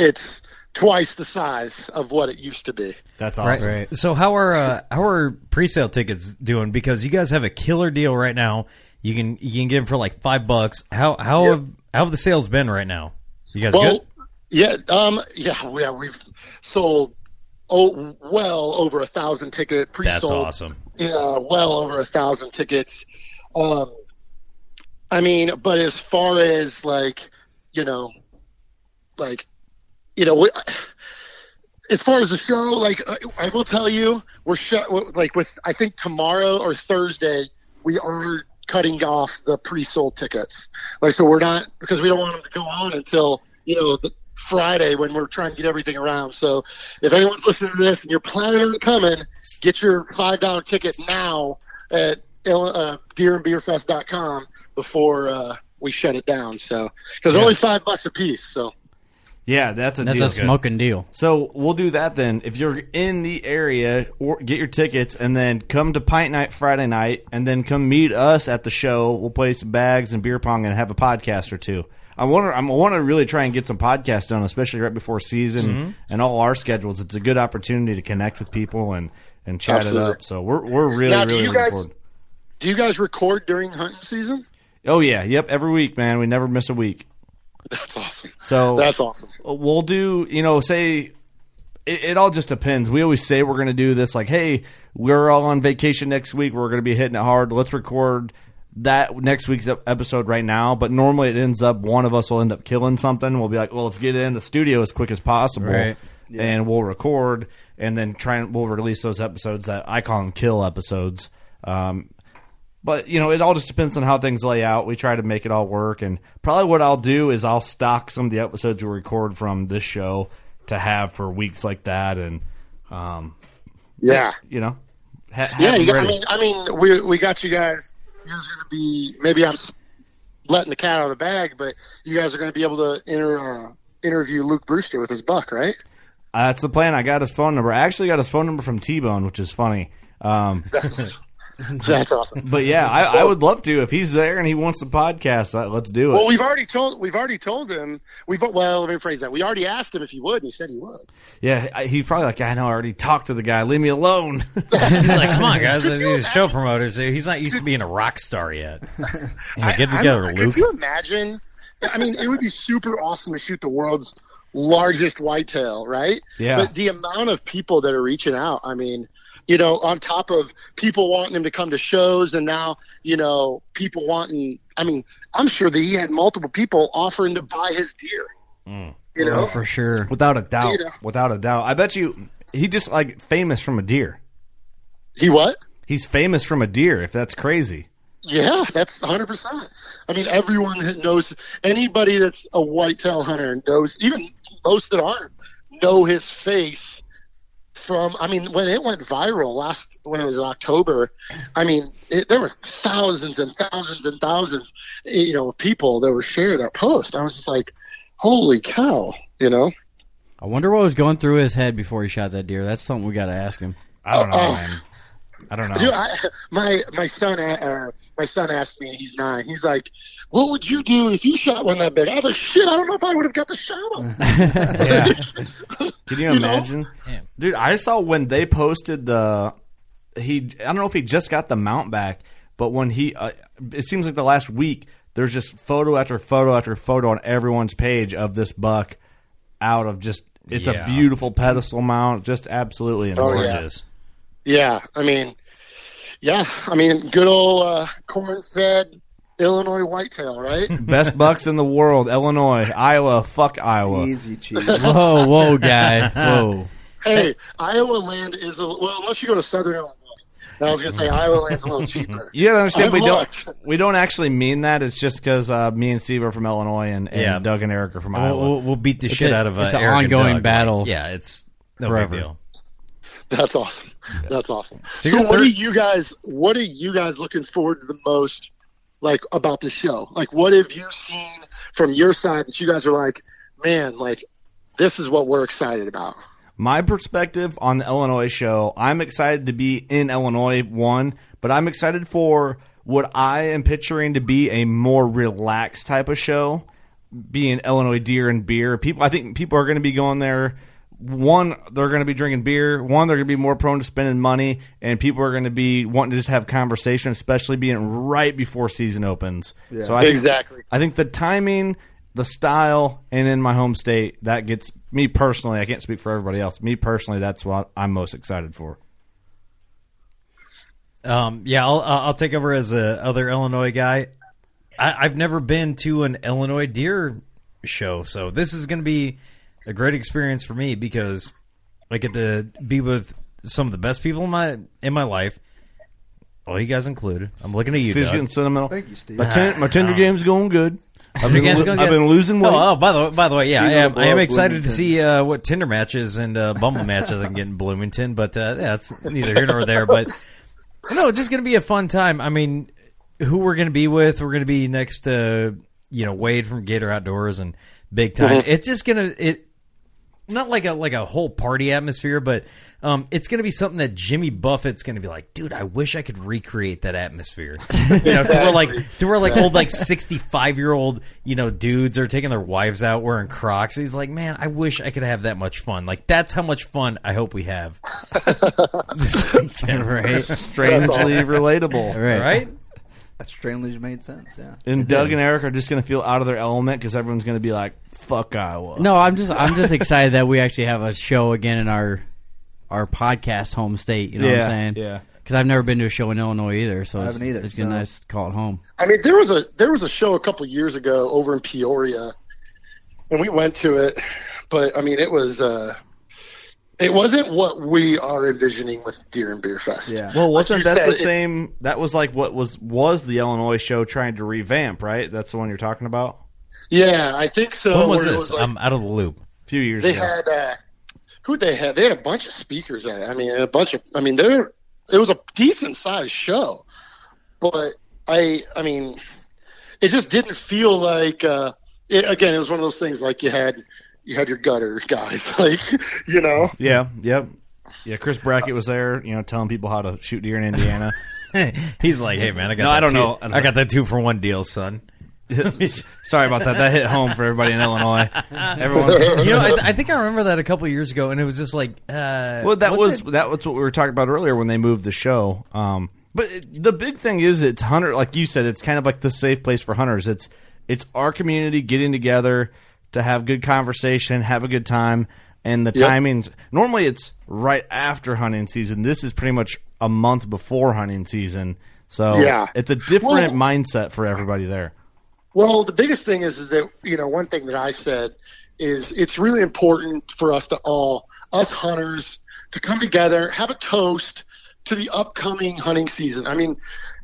it's twice the size of what it used to be. That's Right. awesome. Right. So how are uh, how are pre-sale tickets doing? Because you guys have a killer deal right now. You can you can get them for like five bucks. How how Yeah. have how have the sales been right now? You guys Well, good? yeah, um, yeah, yeah, we've sold oh well over a thousand ticket pre-sold. That's awesome. Yeah, well over a thousand tickets. Um, I mean, but as far as like, you know, like, you know, we, as far as the show, like, I will tell you, we're shut. Like with, I think tomorrow or Thursday, we are cutting off the pre-sold tickets. Like, so we're not because we don't want them to go on until you know the Friday when we're trying to get everything around. So if anyone's listening to this and you're planning on coming, get your five dollar ticket now at Il- uh, deerandbeerfest.com before uh, we shut it down. So because they're only five bucks a piece. So Yeah, that's a That's deal. a smoking deal. So we'll do that then. If you're in the area, or get your tickets, and then come to Pint Night Friday night, and then come meet us at the show. We'll play some bags and beer pong, and have a podcast or two. I want to. I want to really try and get some podcasts done, especially right before season Mm-hmm. and all our schedules. It's a good opportunity to connect with people and and chat Absolutely. it up. So we're we're really Now, do really you guys- forward. do you guys record during hunting season? Oh yeah, yep. Every week, man. We never miss a week. That's awesome. So That's awesome. we'll do you know say it, it all just depends we always say we're going to do this like hey we're all on vacation next week we're going to be hitting it hard let's record that next week's episode right now but normally it ends up one of us will end up killing something we'll be like well let's get in the studio as quick as possible Right. and we'll record and then try and we'll release those episodes that i call them kill episodes um, but you know, it all just depends on how things lay out. We try to make it all work, and probably what I'll do is I'll stock some of the episodes we record from this show to have for weeks like that, and um, Yeah. you know, ha- have Yeah, you got, I mean, I mean, we we got you guys. Are going to be. Maybe I'm letting the cat out of the bag, but you guys are going to be able to inter, uh, interview Luke Brewster with his buck, right? Uh, that's the plan. I got his phone number. I actually got his phone number from T Bone, which is funny. Um, That's That's awesome. But yeah, I, I would love to if he's there and he wants the podcast. uh, Let's do it. Well, we've already told we've already told him we've well let me phrase that we already asked him if he would and he said he would. yeah, I- he probably like I know. I already talked to the guy. Leave me alone. He's like, come on, guys. These show promoters. He's not used to being a rock star yet. Yeah, get together, I'm- Luke. Could you imagine? I mean, it would be super awesome to shoot the world's largest whitetail, right? Yeah. But the amount of people that are reaching out, I mean, you know, on top of people wanting him to come to shows, and now you know people wanting. I mean, I'm sure that he had multiple people offering to buy his deer. Mm. You know, Oh, for sure. Without a doubt. Yeah. Without a doubt. I bet you he just like famous from a deer. he what? He's famous from a deer. If that's crazy. Yeah, that's 100%. I mean, everyone that knows, anybody that's a whitetail hunter knows, even most that aren't, know his face from, I mean, when it went viral last, when it was in October, I mean, it, there were thousands and thousands and thousands, you know, of people that were sharing that post. I was just like, holy cow, you know? I wonder what was going through his head before he shot that deer. That's something we got to ask him. I don't know, Oh. oh. Man. I don't know. Dude, I, my my son a- or my son asked me. He's nine. He's like, "What would you do if you shot one that big?" I was like, "Shit, I don't know if I would have got the shot him." Yeah. Can you You imagine? Damn. Dude, I saw when they posted the he I don't know if he just got the mount back, but when he uh, it seems like the last week there's just photo after photo after photo on everyone's page of this buck out of just it's Yeah. a beautiful pedestal mount, just absolutely insane. Oh, yeah. Gorgeous. Yeah, I mean, yeah, I mean, good old uh, corn-fed Illinois whitetail, right? Best bucks in the world, Illinois, Iowa, fuck Iowa. Easy cheese. Whoa, whoa, guy. Whoa. hey, Iowa land is a well, unless you go to Southern Illinois. I was gonna say Iowa land's a little cheaper. You gotta understand, I've we looked. don't we don't actually mean that. It's just because uh, me and Steve are from Illinois and, and Yeah. Doug and Eric are from We'll, Iowa. we'll, we'll beat the It's shit a- out of uh, it's an Eric ongoing battle. Like, yeah, it's no Forever. big deal. That's awesome. That's awesome. So So, what third- are you guys? What are you guys looking forward to the most? Like about the show? Like, what have you seen from your side that you guys are like, man, like this is what we're excited about? my perspective on the Illinois show, I'm excited to be in Illinois, one, but I'm excited for what I am picturing to be a more relaxed type of show, being Illinois deer and beer. People, I think people are going to be going there. One, they're going to be drinking beer. One, they're going to be more prone to spending money, and people are going to be wanting to just have conversation, especially being right before season opens. So I think, Exactly. I think the timing, the style, and in my home state, that gets me personally. I can't speak for everybody else. Me personally, that's what I'm most excited for. Um, yeah, I'll I'll I'll take over as a other Illinois guy. I, I've never been to an Illinois deer show, so this is going to be a great experience for me because I get to be with some of the best people in my in my life. All you guys included. I'm looking at you, Steve's Doug. getting sentimental. Thank you, Steve. My, ten, my Tinder game's going good. I've been, lo- I've been losing weight. Oh, oh, by the way, by the way, yeah, I am, I am excited to see uh, what Tinder matches and uh, Bumble matches I can get in Bloomington, but uh, yeah, that's neither here nor there. But no, it's just going to be a fun time. I mean, who we're going to be with? We're going to be next to you know Wade from Gator Outdoors and Big Time. It's just gonna it. Not like a like a whole party atmosphere, but um, it's going to be something that Jimmy Buffett's going to be like, dude. I wish I could recreate that atmosphere. You know, to where like to where like old like sixty five year old you know dudes are taking their wives out wearing Crocs. He's like, man, I wish I could have that much fun. Like that's how much fun I hope we have. this weekend, right. Strangely relatable. Right. right? That strangely made sense. Yeah. And Doug and Eric are just going to feel out of their element because everyone's going to be like, "Fuck Iowa." No, I'm just I'm just excited that we actually have a show again in our our podcast home state. You know what I'm saying? yeah. Because I've never been to a show in Illinois either, so I it's, haven't either, It's so- nice to call it home. I mean, there was a there was a show a couple years ago over in Peoria, and we went to it, but I mean, it was uh, it wasn't what we are envisioning with Deer and Beer Fest. Yeah. Well, wasn't Like that the said, it's- same? That was like what was was the Illinois show trying to revamp, right? That's the one you're talking about. Yeah, I think so. When was where it this? like- I'm out of the loop. A few years they ago. had uh, who they had? They had a bunch of speakers at it. I mean, a bunch of. I mean, there it was a decent sized show, but I I mean, it just didn't feel like. Uh, it, again, it was one of those things like you had you had your gutter guys, like you know. yeah. Yep. Yeah, Chris Brackett was there, you know, telling people how to shoot deer in Indiana. He's like, hey man, I got. No, that I don't two- know. I don't I got that two for one deal, son. Sorry about that. That hit home for everybody in Illinois. Everyone's you know, I, I think I remember that a couple years ago, and it was just like, uh, Well, that was it? that was what we were talking about earlier when they moved the show. Um, but it- the big thing is, it's hunter. Like you said, it's kind of like the safe place for hunters. It's it's our community getting together to have good conversation, have a good time, and the Yep. timings. Normally, it's right after hunting season. This is pretty much a month before hunting season. So Yeah. it's a different Well- mindset for everybody there. Well, the biggest thing is, is that you know one thing that I said is it's really important for us to all us hunters to come together, have a toast to the upcoming hunting season. I mean,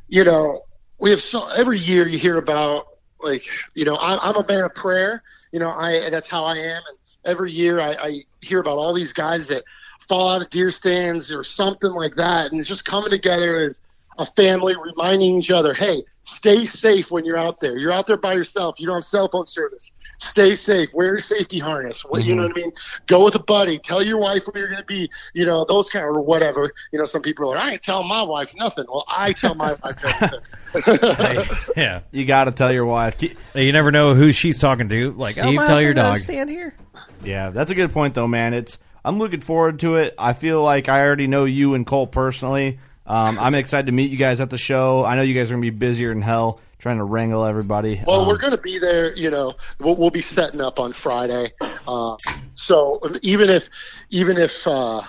you know, we have so every year you hear about like you know I, I'm a man of prayer. You know, I that's how I am, and every year I, I hear about all these guys that fall out of deer stands or something like that, and it's just coming together as a family reminding each other, hey, stay safe when you're out there. You're out there by yourself. You don't have cell phone service. Stay safe. Wear your safety harness. What, You know mm-hmm. what I mean? Go with a buddy. Tell your wife where you're going to be. You know those kind of or whatever. You know, some people are like, I ain't telling my wife nothing. Well, I tell my wife everything. yeah. You got to tell your wife. Ke- You never know who she's talking to. Like, Steve, oh, tell your dog. Stand here. Yeah, that's a good point though, man. It's I'm looking forward to it. I feel like I already know you and Cole personally. Um, I'm excited to meet you guys at the show. I know you guys are gonna be busier than hell trying to wrangle everybody. Well, Um, we're going to be there. You know, we'll, we'll be setting up on Friday. Uh, so even if, even if, uh,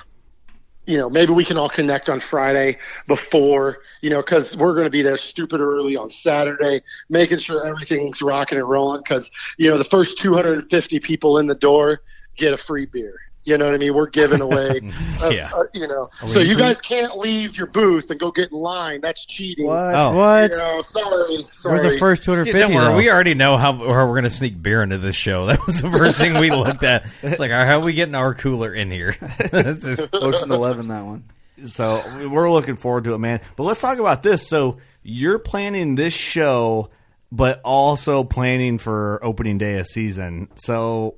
you know, maybe we can all connect on Friday before, you know, because we're going to be there stupid early on Saturday, making sure everything's rocking and rolling. Because you know, the first 250 people in the door get a free beer. You know what I mean? We're giving away, uh, Yeah. uh, you know. So you guys can't leave your booth and go get in line. That's cheating. What? Oh. What? You know, sorry, sorry. We're the first Dude, 250. don't worry. We already know how, how we're going to sneak beer into this show. That was the first thing we looked at. It's like, how are we getting our cooler in here? That's just- Ocean Eleven, that one. so we're looking forward to it, man. But let's talk about this. So you're planning this show, but also planning for opening day of season. So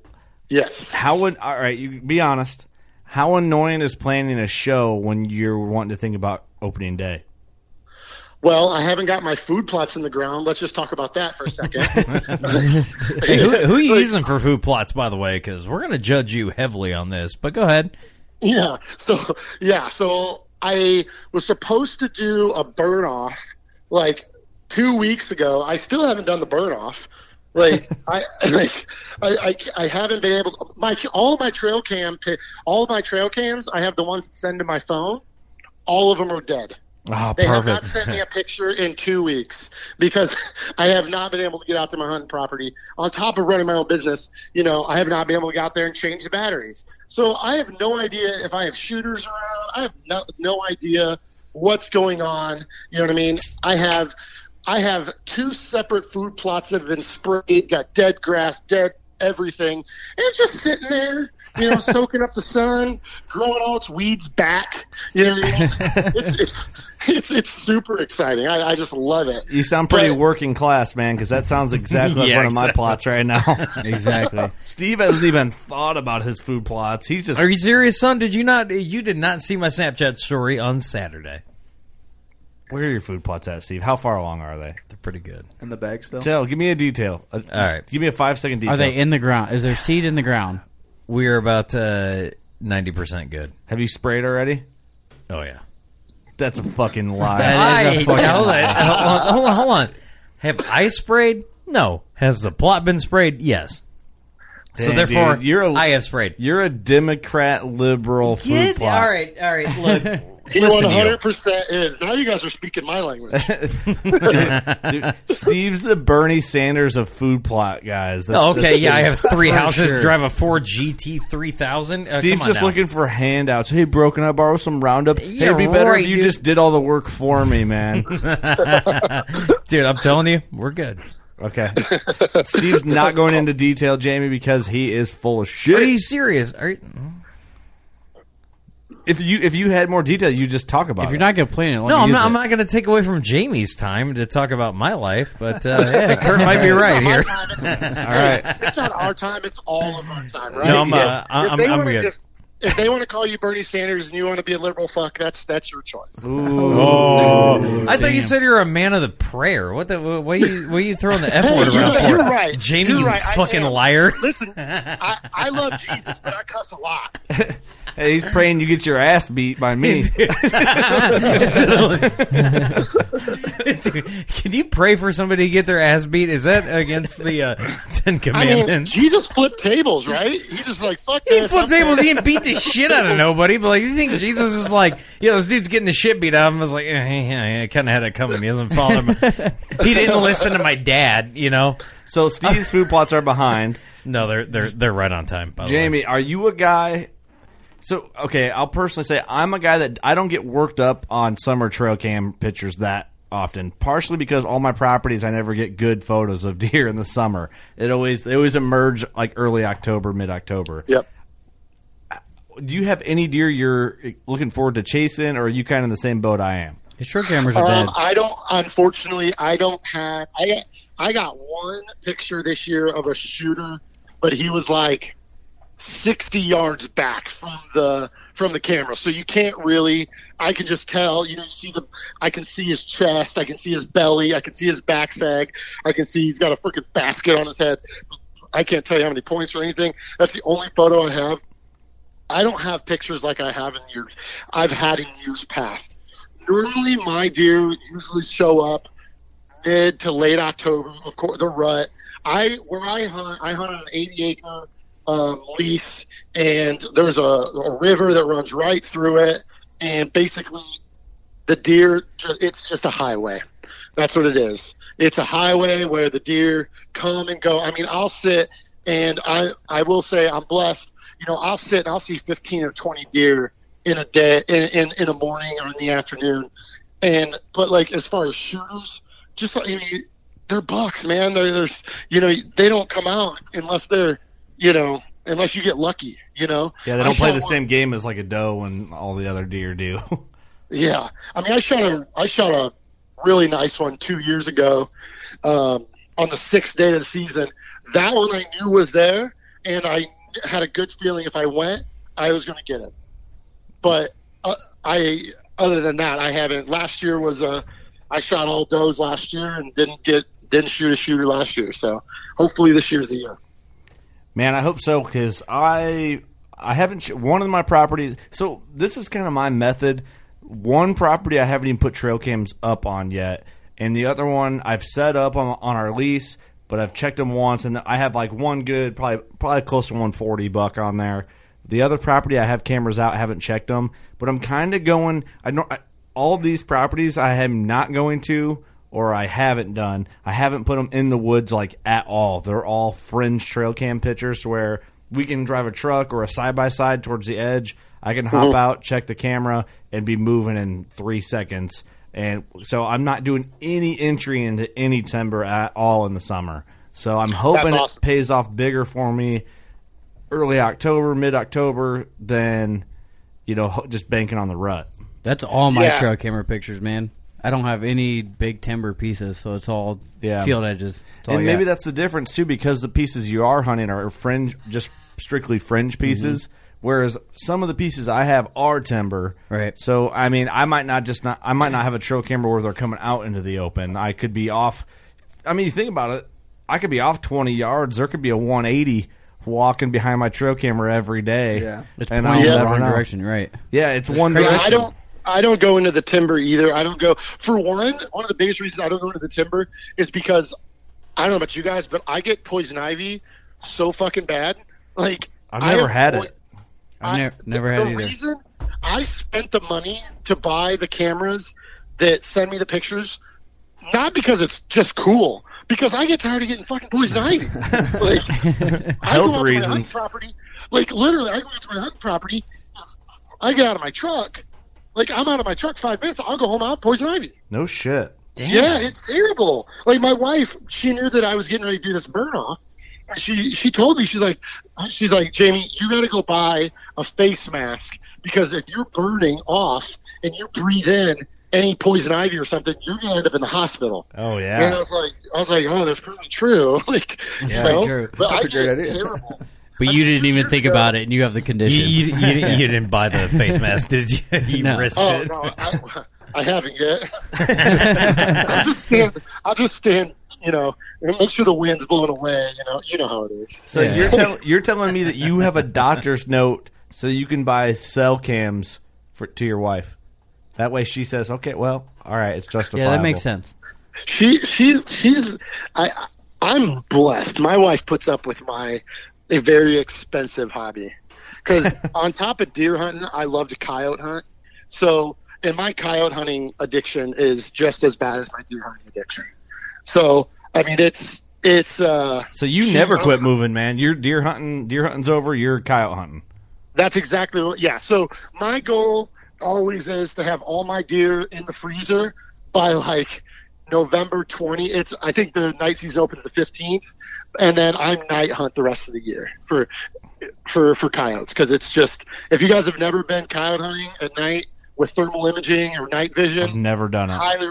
Yes. how would all right? You be honest. How annoying is planning a show when you're wanting to think about opening day? Well, I haven't got my food plots in the ground. Let's just talk about that for a second. Hey, who, who are you using for food plots, by the way? Because we're going to judge you heavily on this. But go ahead. yeah. So yeah. So I was supposed to do a burn off like two weeks ago. I still haven't done the burn off. Like I like I, I I haven't been able to, my all of my trail cam all of my trail cams I have the ones that send to my phone. All of them are dead. Oh, They have not sent me a picture in two weeks because I have not been able to get out to my hunting property. On top of running my own business, you know, I have not been able to get out there and change the batteries. So I have no idea if I have shooters around. I have no, no idea what's going on. You know what I mean? I have, I have two separate food plots that have been sprayed, got dead grass, dead everything, and it's just sitting there, you know, soaking up the sun, growing all its weeds back. You know, what I mean? it's it's it's it's super exciting. I, I just love it. You sound pretty But- working class, man, because that sounds exactly like Yeah, one of my plots right now. Exactly. Steve hasn't even thought about his food plots. He's just Are you serious, son? Did you not? You did not see my Snapchat story on Saturday. Where are your food plots at, Steve? How far along are they? They're pretty good. In the bag still. Tell, give me a detail. All right. give me a five second detail. Are they in the ground? Is there seed in the ground? We are about uh, ninety percent good. Have you sprayed already? Oh yeah. That's a fucking lie. That is a I, fucking hold, lie. on, hold on, hold on, hold on. Have I sprayed? No. Has the plot been sprayed? Yes. So Dang, therefore, dude, you're a- I have sprayed. You're a Democrat liberal food plot. all right, all right. Look, He listen 100% is. Now you guys are speaking my language. Dude, Steve's the Bernie Sanders of food plot guys. That's- Oh, okay, that's- yeah, I have three houses, sure. drive a Ford GT three thousand. Uh, Steve's just now. looking for handouts. Hey, bro, can I borrow some Roundup? hey, it'd be better right, if you dude. just did all the work for me, man. dude. I'm telling you, we're good. Okay. Steve's not going into detail, Jamie, because he is full of shit. Are you serious? Are you, if you if you had more detail, you just talk about If you're it. not complaining, let no, I'm not. it. I'm not going to take away from Jamie's time to talk about my life, but uh, yeah, Kurt might be right It's not here. my time, it's- all right. It's not our time. It's all of our time, right? No, I'm, uh, If I'm- they I'm wanna good. Just, if they want to call you Bernie Sanders and you want to be a liberal fuck, that's that's your choice. Oh, I thought you said you're a man of the prayer. What the? What are you? What are you throwing the f Hey, word you're, around for? you're right, Jamie. You're you right. I fucking am. liar. Listen, I, I love Jesus, but I cuss a lot. Hey, he's praying you get your ass beat by me. Can you pray for somebody to get their ass beat? Is that against the uh, Ten I mean, Commandments? Jesus flipped tables, right? He just like fuck he this. flipped I'm tables. He dead. didn't beat the shit out of nobody. But like, you think Jesus is like, yeah, this dude's getting the shit beat out of him? I was like, eh, yeah, I kind of had it coming. He doesn't follow him. he didn't listen to my dad. You know? so Steve's food plots are behind. No, they're they're they're right on time. By the way. Jamie, are you a guy? So okay, I'll personally say I'm a guy that I don't get worked up on summer trail cam pictures that often. Partially because all my properties I never get good photos of deer in the summer. It always they always emerge like early October, mid October. Yep. Do you have any deer you're looking forward to chasing, or are you kind of in the same boat I am? His short cameras are dead. Um, I don't. Unfortunately, I don't have. I. I got one picture this year of a shooter, but he was like sixty yards back from the from the camera, so you can't really. I can just tell. You know, you see the. I can see his chest. I can see his belly. I can see his back sag. I can see he's got a freaking basket on his head. I can't tell you how many points or anything. That's the only photo I have. I don't have pictures like I have in years. I've had in years past. Normally, my deer usually show up mid to late October. Of course, the rut. I where I hunt, I hunt on an 80 acre um, lease, and there's a, a river that runs right through it, and basically, the deer. It's just a highway. That's what it is. It's a highway where the deer come and go. I mean, I'll sit and I I will say I'm blessed. You know, I'll sit and I'll see 15 or 20 deer in a day in in, in the morning or in the afternoon. And but like as far as shooters, just like I mean, they're bucks, man. They're, there's you know they don't come out unless they're you know unless you get lucky. You know. Yeah, they don't play the one- same game as like a doe and all the other deer do. Yeah, I mean, I shot a I shot a really nice one two years ago um, on the sixth day of the season. That one I knew was there, and I had a good feeling if I went, I was going to get it. But uh, I, other than that, I haven't. Last year was a I shot all does last year and didn't get didn't shoot a shooter last year. So hopefully this year's the year. Man, I hope so because I I haven't one of my properties. So this is kind of my method. One property I haven't even put trail cams up on yet, and the other one I've set up on on our lease, but I've checked them once, and I have like one good, probably probably close to 140 buck on there. The other property I have cameras out, I haven't checked them, but I'm kind of going. I know all these properties I am not going to or I haven't done. I haven't put them in the woods like at all. They're all fringe trail cam pictures where we can drive a truck or a side by side towards the edge. I can hop mm-hmm. out, check the camera, and be moving in three seconds. And so I'm not doing any entry into any timber at all in the summer. So I'm hoping That's it pays off bigger for me early October, mid October than you know just banking on the rut. That's all my Yeah. trail camera pictures, man. I don't have any big timber pieces, so it's all Yeah. field edges. That's all and maybe that's the difference too, because the pieces you are hunting are fringe, just strictly fringe mm-hmm. pieces. Whereas some of the pieces I have are timber, Right. So I mean, I might not just not, I might not have a trail camera where they're coming out into the open. I could be off. I mean, you think about it. I could be off twenty yards. There could be a one eighty walking behind my trail camera every day. Yeah. it's and pointing I'll in the never wrong know. direction, right? Yeah, it's one crazy. Direction. I don't. I don't go into the timber either. I don't go for one. One of the biggest reasons I don't go into the timber is because I don't know about you guys, but I get poison ivy so fucking bad. Like I've I never had avoid- it. I've I- never, never the, had the either. reason I spent the money to buy the cameras that send me the pictures, not because it's just cool, because I get tired of getting fucking poison ivy. like, I Health go out to my reasons. hunting property, like literally, I go out to my hunting property, I get out of my truck, like I'm out of my truck five minutes, I'll go home out poison ivy. No shit. Yeah, it's terrible. Like my wife, she knew that I was getting ready to do this burn off. She she told me she's like she's like Jamie, you got to go buy a face mask because if you're burning off and you breathe in any poison ivy or something, you're gonna end up in the hospital. Oh yeah. And I was like, I was like, oh, that's probably true. like, you know, true. but That's I a great idea. terrible. But you didn't even think about it, and you have the condition. you, you, didn't- you didn't buy the face mask, did you? You No. risked Oh it. no, I, I haven't yet. I'll just stand. I'll just stand. You know, and make sure the wind's blowing away. You know, you know how it is. So you're tell, you're telling me that you have a doctor's note so you can buy cell cams for to your wife. That way she says, "Okay, well, all right, it's justifiable." yeah, that makes sense. She she's she's I I'm blessed. My wife puts up with my a very expensive hobby because on top of deer hunting, I love to coyote hunt. So and my coyote hunting addiction is just as bad as my deer hunting addiction. So I mean, it's it's uh So you never quit moving, man. You're deer hunting. Deer hunting's over. You're coyote hunting. That's exactly what. Yeah. So my goal always is to have all my deer in the freezer by like November 20. It's I think the night season opens the 15th, and then I'm night hunt the rest of the year for for for coyotes because it's just if you guys have never been coyote hunting at night with thermal imaging or night vision, I've never done it. highly.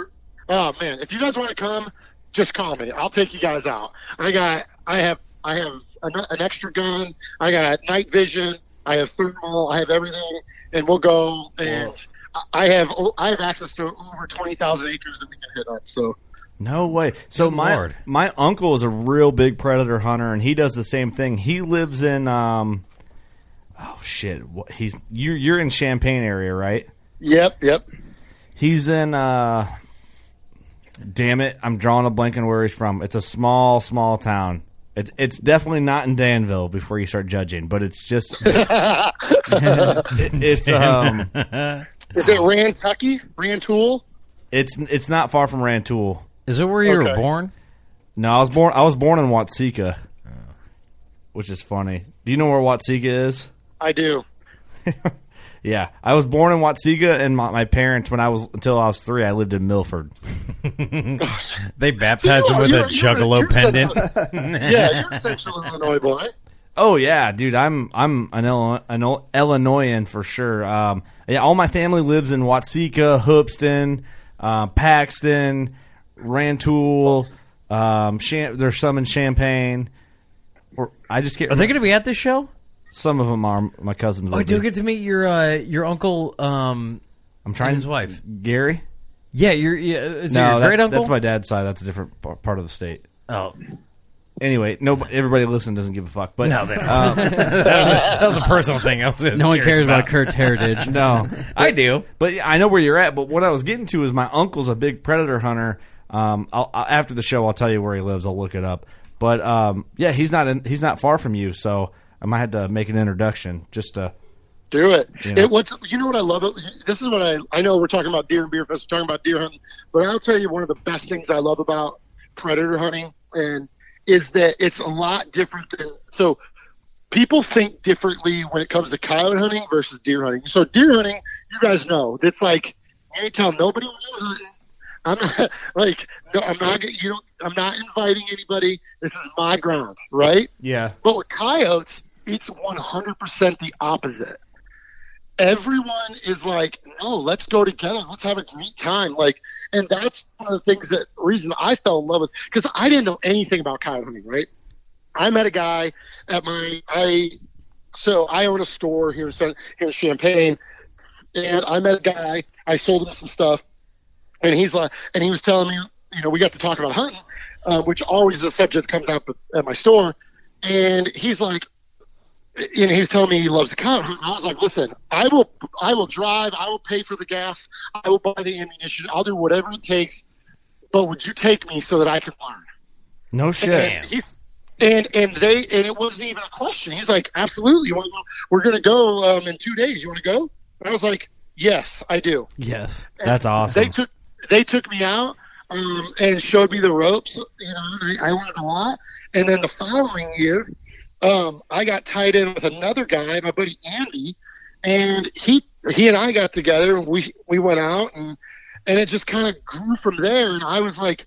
Oh man, if you guys want to come, just call me. I'll take you guys out. I got, I have, I have an, an extra gun. I got night vision. I have thermal. I have everything, and we'll go. And I have, I have access to over twenty thousand acres that we can hit up. So No way. So Good my Lord. my uncle is a real big predator hunter, and he does the same thing. He lives in um, oh shit, what, he's you're you're in Champaign area, right? yep, yep. He's in uh, damn it, I'm drawing a blank on where he's from. It's a small small town. It, it's definitely not in Danville before you start judging, but it's just it- it's um Is it Rantucky, Rantoul? it's it's not far from Rantoul. Is it where you were Okay. born? No, I was born. I was born in Watseka, which is funny. Do you know where Watseka is? I do. Yeah, I was born in Watseka, and my, my parents, when I was until I was three, I lived in Milford. They baptized him You're- with a you're- you're- juggalo you're pendant. Central- yeah, you're a Central Illinois boy. Oh yeah, dude, I'm I'm an, Illinois, an Il- Illinoisan for sure. Um, yeah, all my family lives in Watseka, Hoopeston, uh, Paxton, Rantoul. Um, Cham- there's some in Champaign. Or I just get. Are they going to be at this show? Some of them are my cousins. Oh, will do be. get to meet your uh, your uncle um, I'm trying and his wife? Gary. Yeah, your yeah, is it no, your that's, great uncle? that's my dad's side. That's a different p- part of the state. Oh Anyway, no, everybody listening doesn't give a fuck. But no, they don't. um, that, was a, that was a personal thing. I was, I was no one cares about Kurt's heritage. no, I do. But I know where you're at. But what I was getting to is my uncle's a big predator hunter. Um, I'll, I'll, after the show, I'll tell you where he lives. I'll look it up. But um, yeah, he's not in, he's not far from you, so I might have to make an introduction. Just to Do it. You know. It what's you know what I love? This is what I I know we're talking about deer and beer fest, we're talking about deer hunting, but I'll tell you one of the best things I love about predator hunting and is that it's a lot different than so people think differently when it comes to coyote hunting versus deer hunting. So deer hunting, you guys know, it's like you ain't tell nobody you're hunting. I'm not like no, I'm not you don't I'm not inviting anybody. This is my ground, right? yeah, But with coyotes, it's 100% the opposite. Everyone is like, no, let's go together. Let's have a great time. Like, and that's one of the things that reason I fell in love with because I didn't know anything about coyote hunting, right? I met a guy at my, I, so I own a store here in, here in Champaign and I met a guy, I sold him some stuff and he's like, and he was telling me, you know, we got to talk about hunting, uh, which always is a subject that comes up at, my store. And he's like, you know, he was telling me he loves to hunt. I was like, listen, I will, I will drive, I will pay for the gas, I will buy the ammunition, I'll do whatever it takes. But would you take me so that I can learn? no shit. And he's and and they and it wasn't even a question. He's like, absolutely. You want to go? We're gonna go um, in two days. You want to go? And I was like, yes, I do. Yes. That's awesome. They took they took me out um, and showed me the ropes. You know, I, I learned a lot. And then the following year, um, I got tied in with another guy, my buddy Andy, and he he and I got together and we we went out and and it just kind of grew from there. And I was like,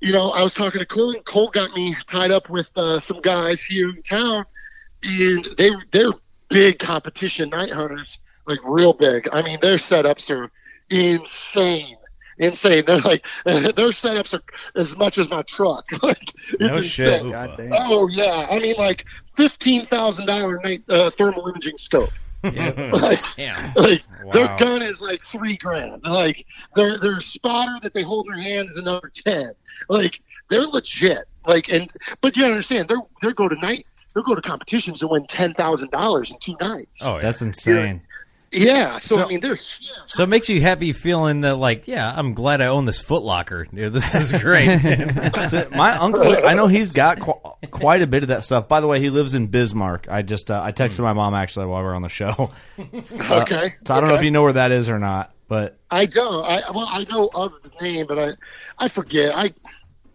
you know, I was talking to Cole, and Cole got me tied up with uh, some guys here in town, and they they're big competition night hunters, like real big. I mean, their setups are insane. Insane. They're like their setups are as much as my truck. like it's No shit. insane. God damn. Oh yeah, I mean like fifteen thousand dollar night uh, thermal imaging scope. like, Damn. like their gun is like three grand. Like their their spotter that they hold in their hand is another ten. Like they're legit. Like and but you understand they're they go to night they'll go to competitions and win ten thousand dollars in two nights. Oh, yeah. That's insane. Yeah. So, So- I mean they're huge. So it makes you happy feeling that, like, yeah, I'm glad I own this Footlocker. Yeah, this is great. That's it. My uncle, I know he's got qu- quite a bit of that stuff. By the way, he lives in Bismarck. I just uh, I texted my mom actually while we are on the show, okay. so I don't know if you know where that is or not. But I don't. I well, I know of the name, but I, I forget. I,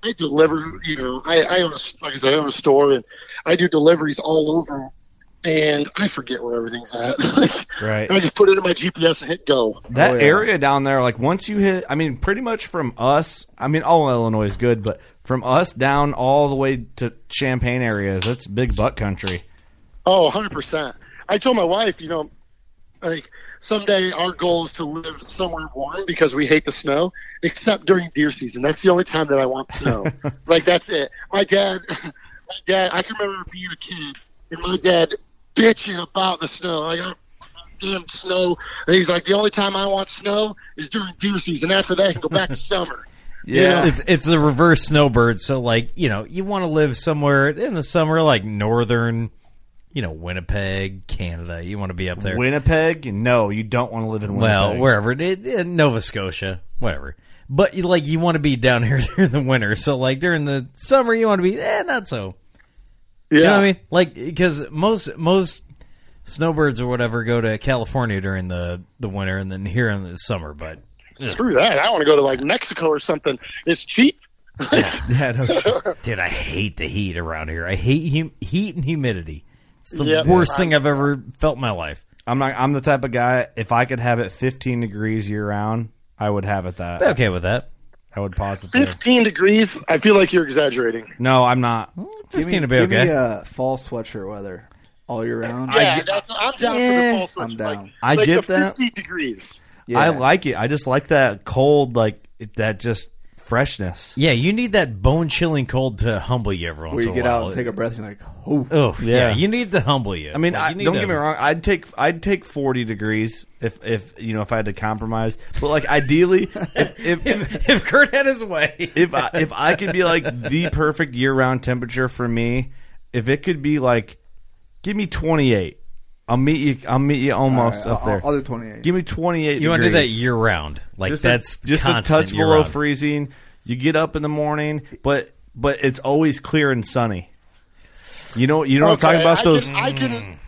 I deliver. You know, I, I own a like I said, I own a store, and I do deliveries all over, and I forget where everything's at. Like, Right. I just put it in my GPS and hit go. that Oh, yeah. area down there, like once you hit, I mean, pretty much from us. I mean, all Illinois is good, but from us down all the way to Champaign areas, that's big buck country. Oh, 100 percent. I told my wife, you know, like someday our goal is to live somewhere warm because we hate the snow, except during deer season. That's the only time that I want snow. like that's it. My dad, my dad. I can remember being a kid and my dad bitching about the snow. Like, damn snow. And he's like, the only time I want snow is during deer season. After that, I can go back to summer. Yeah. it's it's the reverse snowbird. So like you know you want to live somewhere in the summer like northern, you know Winnipeg, Canada. You want to be up there. Winnipeg? No, you don't want to live in Winnipeg. well, wherever it, it, Nova Scotia, whatever. But like you want to be down here during the winter. So like during the summer you want to be eh, not so. Yeah. You know what I mean? Like because most most snowbirds or whatever go to California during the the winter and then here in the summer. But Screw that. I want to go to like Mexico or something. It's cheap. yeah, no. Dude, I hate the heat around here. I hate hum- heat and humidity. It's the Yep. worst thing I've ever felt in my life. I'm not. I'm the type of guy. If I could have it 15 degrees year round, I would have it that. I'm okay with that. I would pause it there. 15 degrees. I feel like you're exaggerating. No, I'm not. Hmm. Give me, 15 to be give okay. me uh, fall sweatshirt weather all year round. Yeah, that's, I'm down Yeah, for the fall switch. I'm down. Like, I like get the that. 50 degrees. Yeah. I like it. I just like that cold, like it, that just freshness. Yeah, you need that bone chilling cold to humble you every once where you in a get while. out and take a breath. And you're like, oh, Oh yeah. Yeah. you need to humble you. I mean, Like, I, you don't to- get me wrong. I'd take I'd take 40 degrees if if you know if I had to compromise. But like ideally, if if, If Kurt had his way, if I, if I could be like the perfect year round temperature for me, if it could be like, give me 28. I'll meet you. I'll meet you almost All right, up there. I'll, I'll do 28. give me 28. you want to do that degrees. year round. Like just that's a, just a constant touch year below round. freezing. You get up in the morning, but but it's always clear and sunny. You know, you know what I'm talking about I those. Can, I can,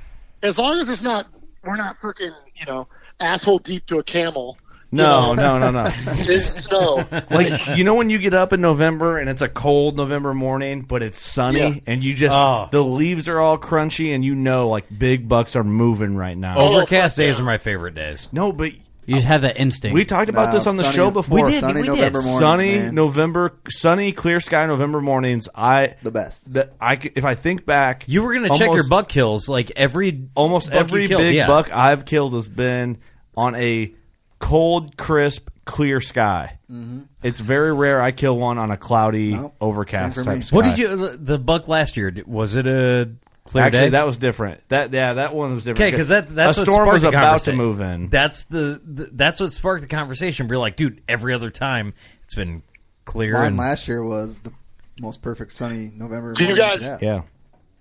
as long as it's not, we're not freaking, you know, asshole deep to a camel. No, no, no, no. in snow. Like you know when you get up in November and it's a cold November morning, but it's sunny Yeah. and you just Oh. the leaves are all crunchy and you know like big bucks are moving right now. Overcast Oh, days yeah. are my favorite days. No, but You just have that instinct. we talked about No, this on the sunny- show before. We did, Sunny we did. November mornings, sunny man. November, sunny clear sky November mornings. I the best. that I c- if I think back, You were gonna check your almost- buck kills like every almost buck you every killed, big yeah. buck I've killed has been on a cold, crisp, clear sky. Mm-hmm. It's very rare I kill one on a cloudy, Nope. overcast Same for type me. sky. What did you the- the buck last year? Was it a clear Actually, day? that was different. That yeah, that one was different. Okay, because that that's a what storm sparked was the about to conversa- move in. That's the, the that's what sparked the conversation. We're like, dude, every other time it's been clear Mine and last year was the most perfect sunny November. Do you morning guys- yeah,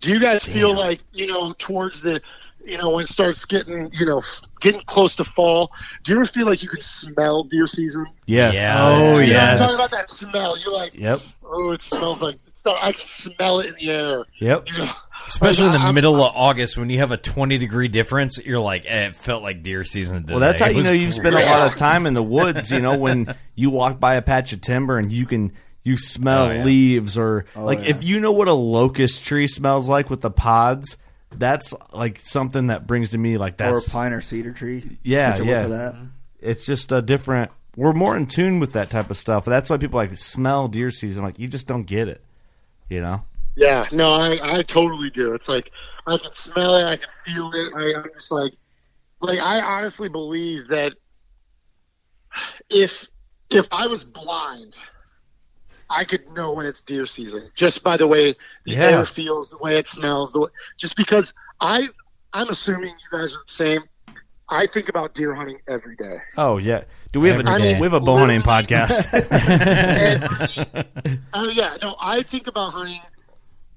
Do you guys feel like, you know, towards the, you know, when it starts getting, you know, getting close to fall, do you ever feel like you can smell deer season? yes, Yeah. You Oh, know what yes. I'm talking about that smell. You're like, yep, oh, it smells like, it's not, I can smell it in the air. yep. You know? especially in the I'm- middle of August when you have a twenty degree difference. You're like, eh, it felt like deer season. Today. Well, that's how It you know you spend a lot of time in the woods. You know, when you walk by a patch of timber and you can you smell Oh, yeah. leaves or like yeah. if you know what a locust tree smells like with the pods. That's like something that brings to me like that. Or a pine or cedar tree. Yeah, Catch a whiff yeah. of that. Mm-hmm. it's just a different. We're more in tune with that type of stuff. That's why people like smell deer season. Like you just don't get it. You know. Yeah, no, I, I totally do. It's like I can smell it, I can feel it. I, I'm just like, like I honestly believe that if if I was blind, I could know when it's deer season just by the way the Yeah. air feels, the way it smells, the way, just because I I'm assuming you guys are the same. I think about deer hunting every day. Oh yeah. Do we have a Every day. we have a bow hunting podcast? Every- Oh yeah, no, I think about hunting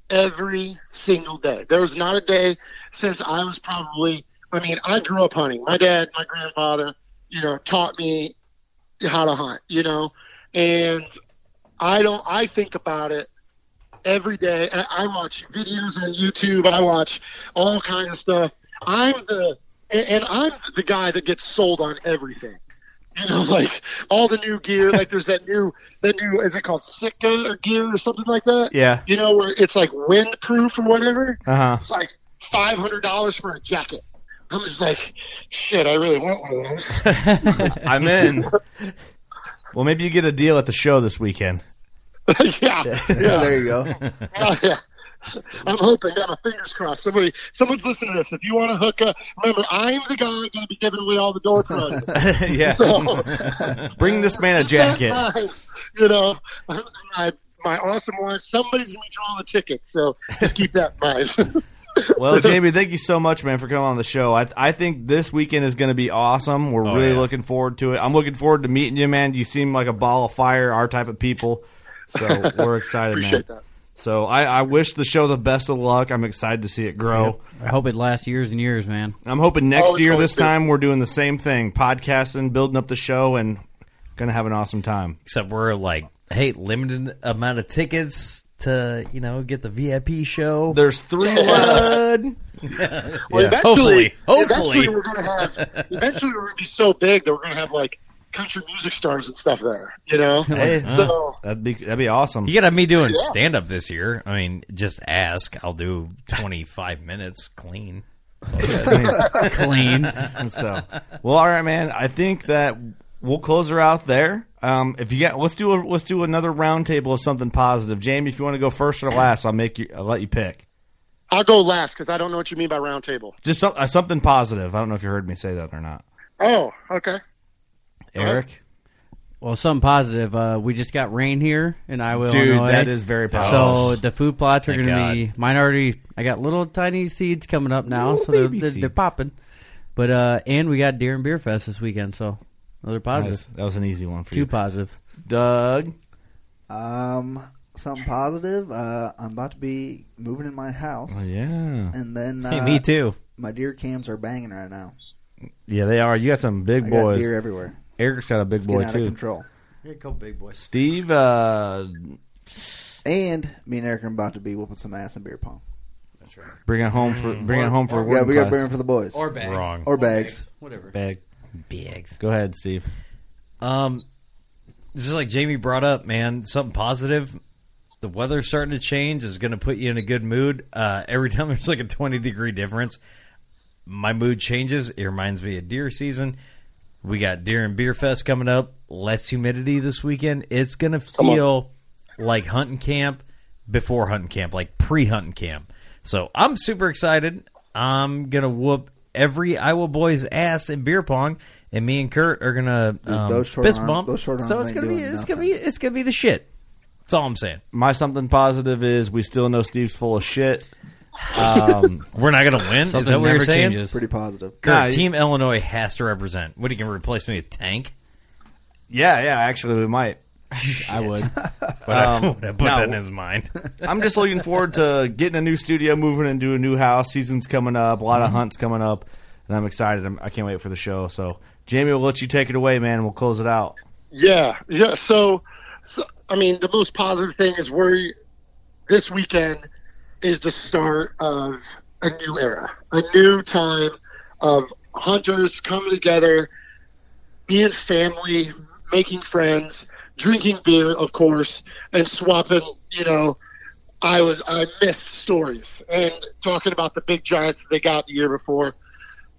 every single day. There was not a day since I was probably. I mean, I grew up hunting. My dad, my grandfather, you know, taught me how to hunt. You know, and I don't. I think about it every day. I, I watch videos on YouTube. I watch all kinds of stuff. I'm the and, and I'm the guy that gets sold on everything. You know, like all the new gear. Like there's that new, that new, is it called Sitka or gear or something like that? yeah. You know, where it's like windproof or whatever. Uh huh. It's like five hundred dollars for a jacket. I'm just like, shit. I really want one of those. I'm in. Well, maybe you get a deal at the show this weekend. yeah, yeah. there you go. Oh, yeah. I'm hoping. Got my fingers crossed. Somebody, someone's listening to this. If you want to hook up, remember, I'm the guy going to be giving away all the door prizes. yeah. So Bring this man a keep that in jacket. mind. You know, my my awesome wife. Somebody's going to be drawing the ticket. So just keep that in mind. Well, Jamie, thank you so much, man, for coming on the show. I I think this weekend is going to be awesome. We're Oh, really yeah. looking forward to it. I'm looking forward to meeting you, man. You seem like a ball of fire, our type of people. So we're excited, man. That. So I, I wish the show the best of luck. I'm excited to see it grow. I hope it lasts years and years, man. I'm hoping next Oh, year, this to. time, we're doing the same thing, podcasting, building up the show, and going to have an awesome time. Except we're like, hey, limited amount of tickets to you know get the VIP show. There's three left. Well, Yeah. eventually, Hopefully. eventually Hopefully. we're going to have. Eventually, we're going to be so big that we're going to have like country music stars and stuff there. You know, Hey, so that'd be that'd be awesome. You got to have me doing Yeah. stand up this year. I mean, just ask. I'll do 25 minutes clean. Clean. And so, well, all right, man. I think that we'll close her out there. Um, if you get, let's do a, let's do another roundtable of something positive. Jamie, if you want to go first or last, I'll make you. I'll let you pick. I'll go last because I don't know what you mean by round table. Just some, uh, something positive. I don't know if you heard me say that or not. Oh, okay. Eric, Well, something positive. Uh, we just got rain here in Iowa, dude, Illinois. that is very positive. So the food plots are Thank going to be mine already. I got little tiny seeds coming up now, so they're, they're, they're popping. But uh, and we got Deer and Beer Fest this weekend, so another positive. Nice. That was an easy one for Two you. positive. Doug, Um, something positive. Uh, I'm about to be moving in my house, oh, yeah, and then uh, Hey, me too. my deer cams are banging right now. yeah, they are. You got some big I got boys. deer everywhere. Eric's got a big It's boy getting out of too. control. Here come big boys. Steve, uh, And me and Eric are about to be whooping some ass in beer pong. That's right. bring it home for bring it home for Yeah, working we got class. bring it for the boys Or bags. Wrong. or bags. Whatever. Bag. Bigs. Go ahead, Steve. Um, just like Jamie brought up, man, something positive. The weather's starting to change. is going to put you in a good mood. Uh, every time there's like a 20 degree difference, my mood changes. It reminds me of deer season. We got deer and beer fest coming up. Less humidity this weekend. It's going to feel like hunting camp before hunting camp, like pre hunting camp. So I'm super excited. I'm going to whoop every Iowa boy's ass in beer pong. And me and Kurt are gonna um, those short fist arm- bump. those short so it's gonna be doing it's gonna be it's gonna be the shit. That's all I'm saying. My something positive is we still know Steve's full of shit. Um, We're not gonna win. Is Something that what you're never saying? changes. Pretty positive. Kurt, Nah, Team Illinois has to represent. What are you gonna replace me with? Tank? yeah, yeah, actually, we might. I would. But I Um, would have put no. that in his mind. I'm just looking forward to getting a new studio, moving into a new house. Season's coming up, a lot of hunts coming up, and I'm excited. I'm, I can't wait for the show. So, Jamie, we'll let you take it away, man. We'll close it out. Yeah, yeah. So, so I mean, the most positive thing is we're this weekend is the start of a new era, a new time of hunters coming together, being family, making friends, drinking beer, of course, and swapping. You know, I was I missed stories and talking about the big giants they got the year before.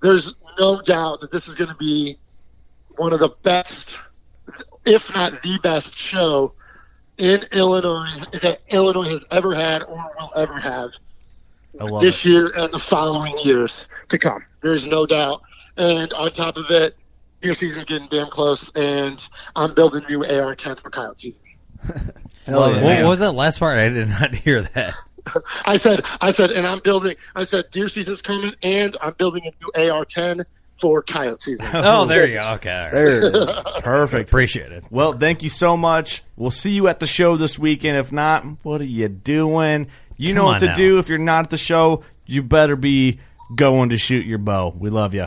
There's no doubt that this is going to be one of the best if not the best show in Illinois that Illinois has ever had or will ever have this it. year and the following years to come. There's no doubt. And on top of it, deer season's getting damn close, and I'm building a new AR-10 for coyote season. Hell yeah. What, what was that last part? I did not hear that. I said, I said, and I'm building. I said, deer season's coming, and I'm building a new AR-10 for coyote season. Oh, there you go. Okay, all right. There it is. Perfect. appreciate it. Well, thank you so much. We'll see you at the show this weekend. If not, what are you doing? You Come know what to now. do. If you're not at the show, you better be going to shoot your bow. We love you.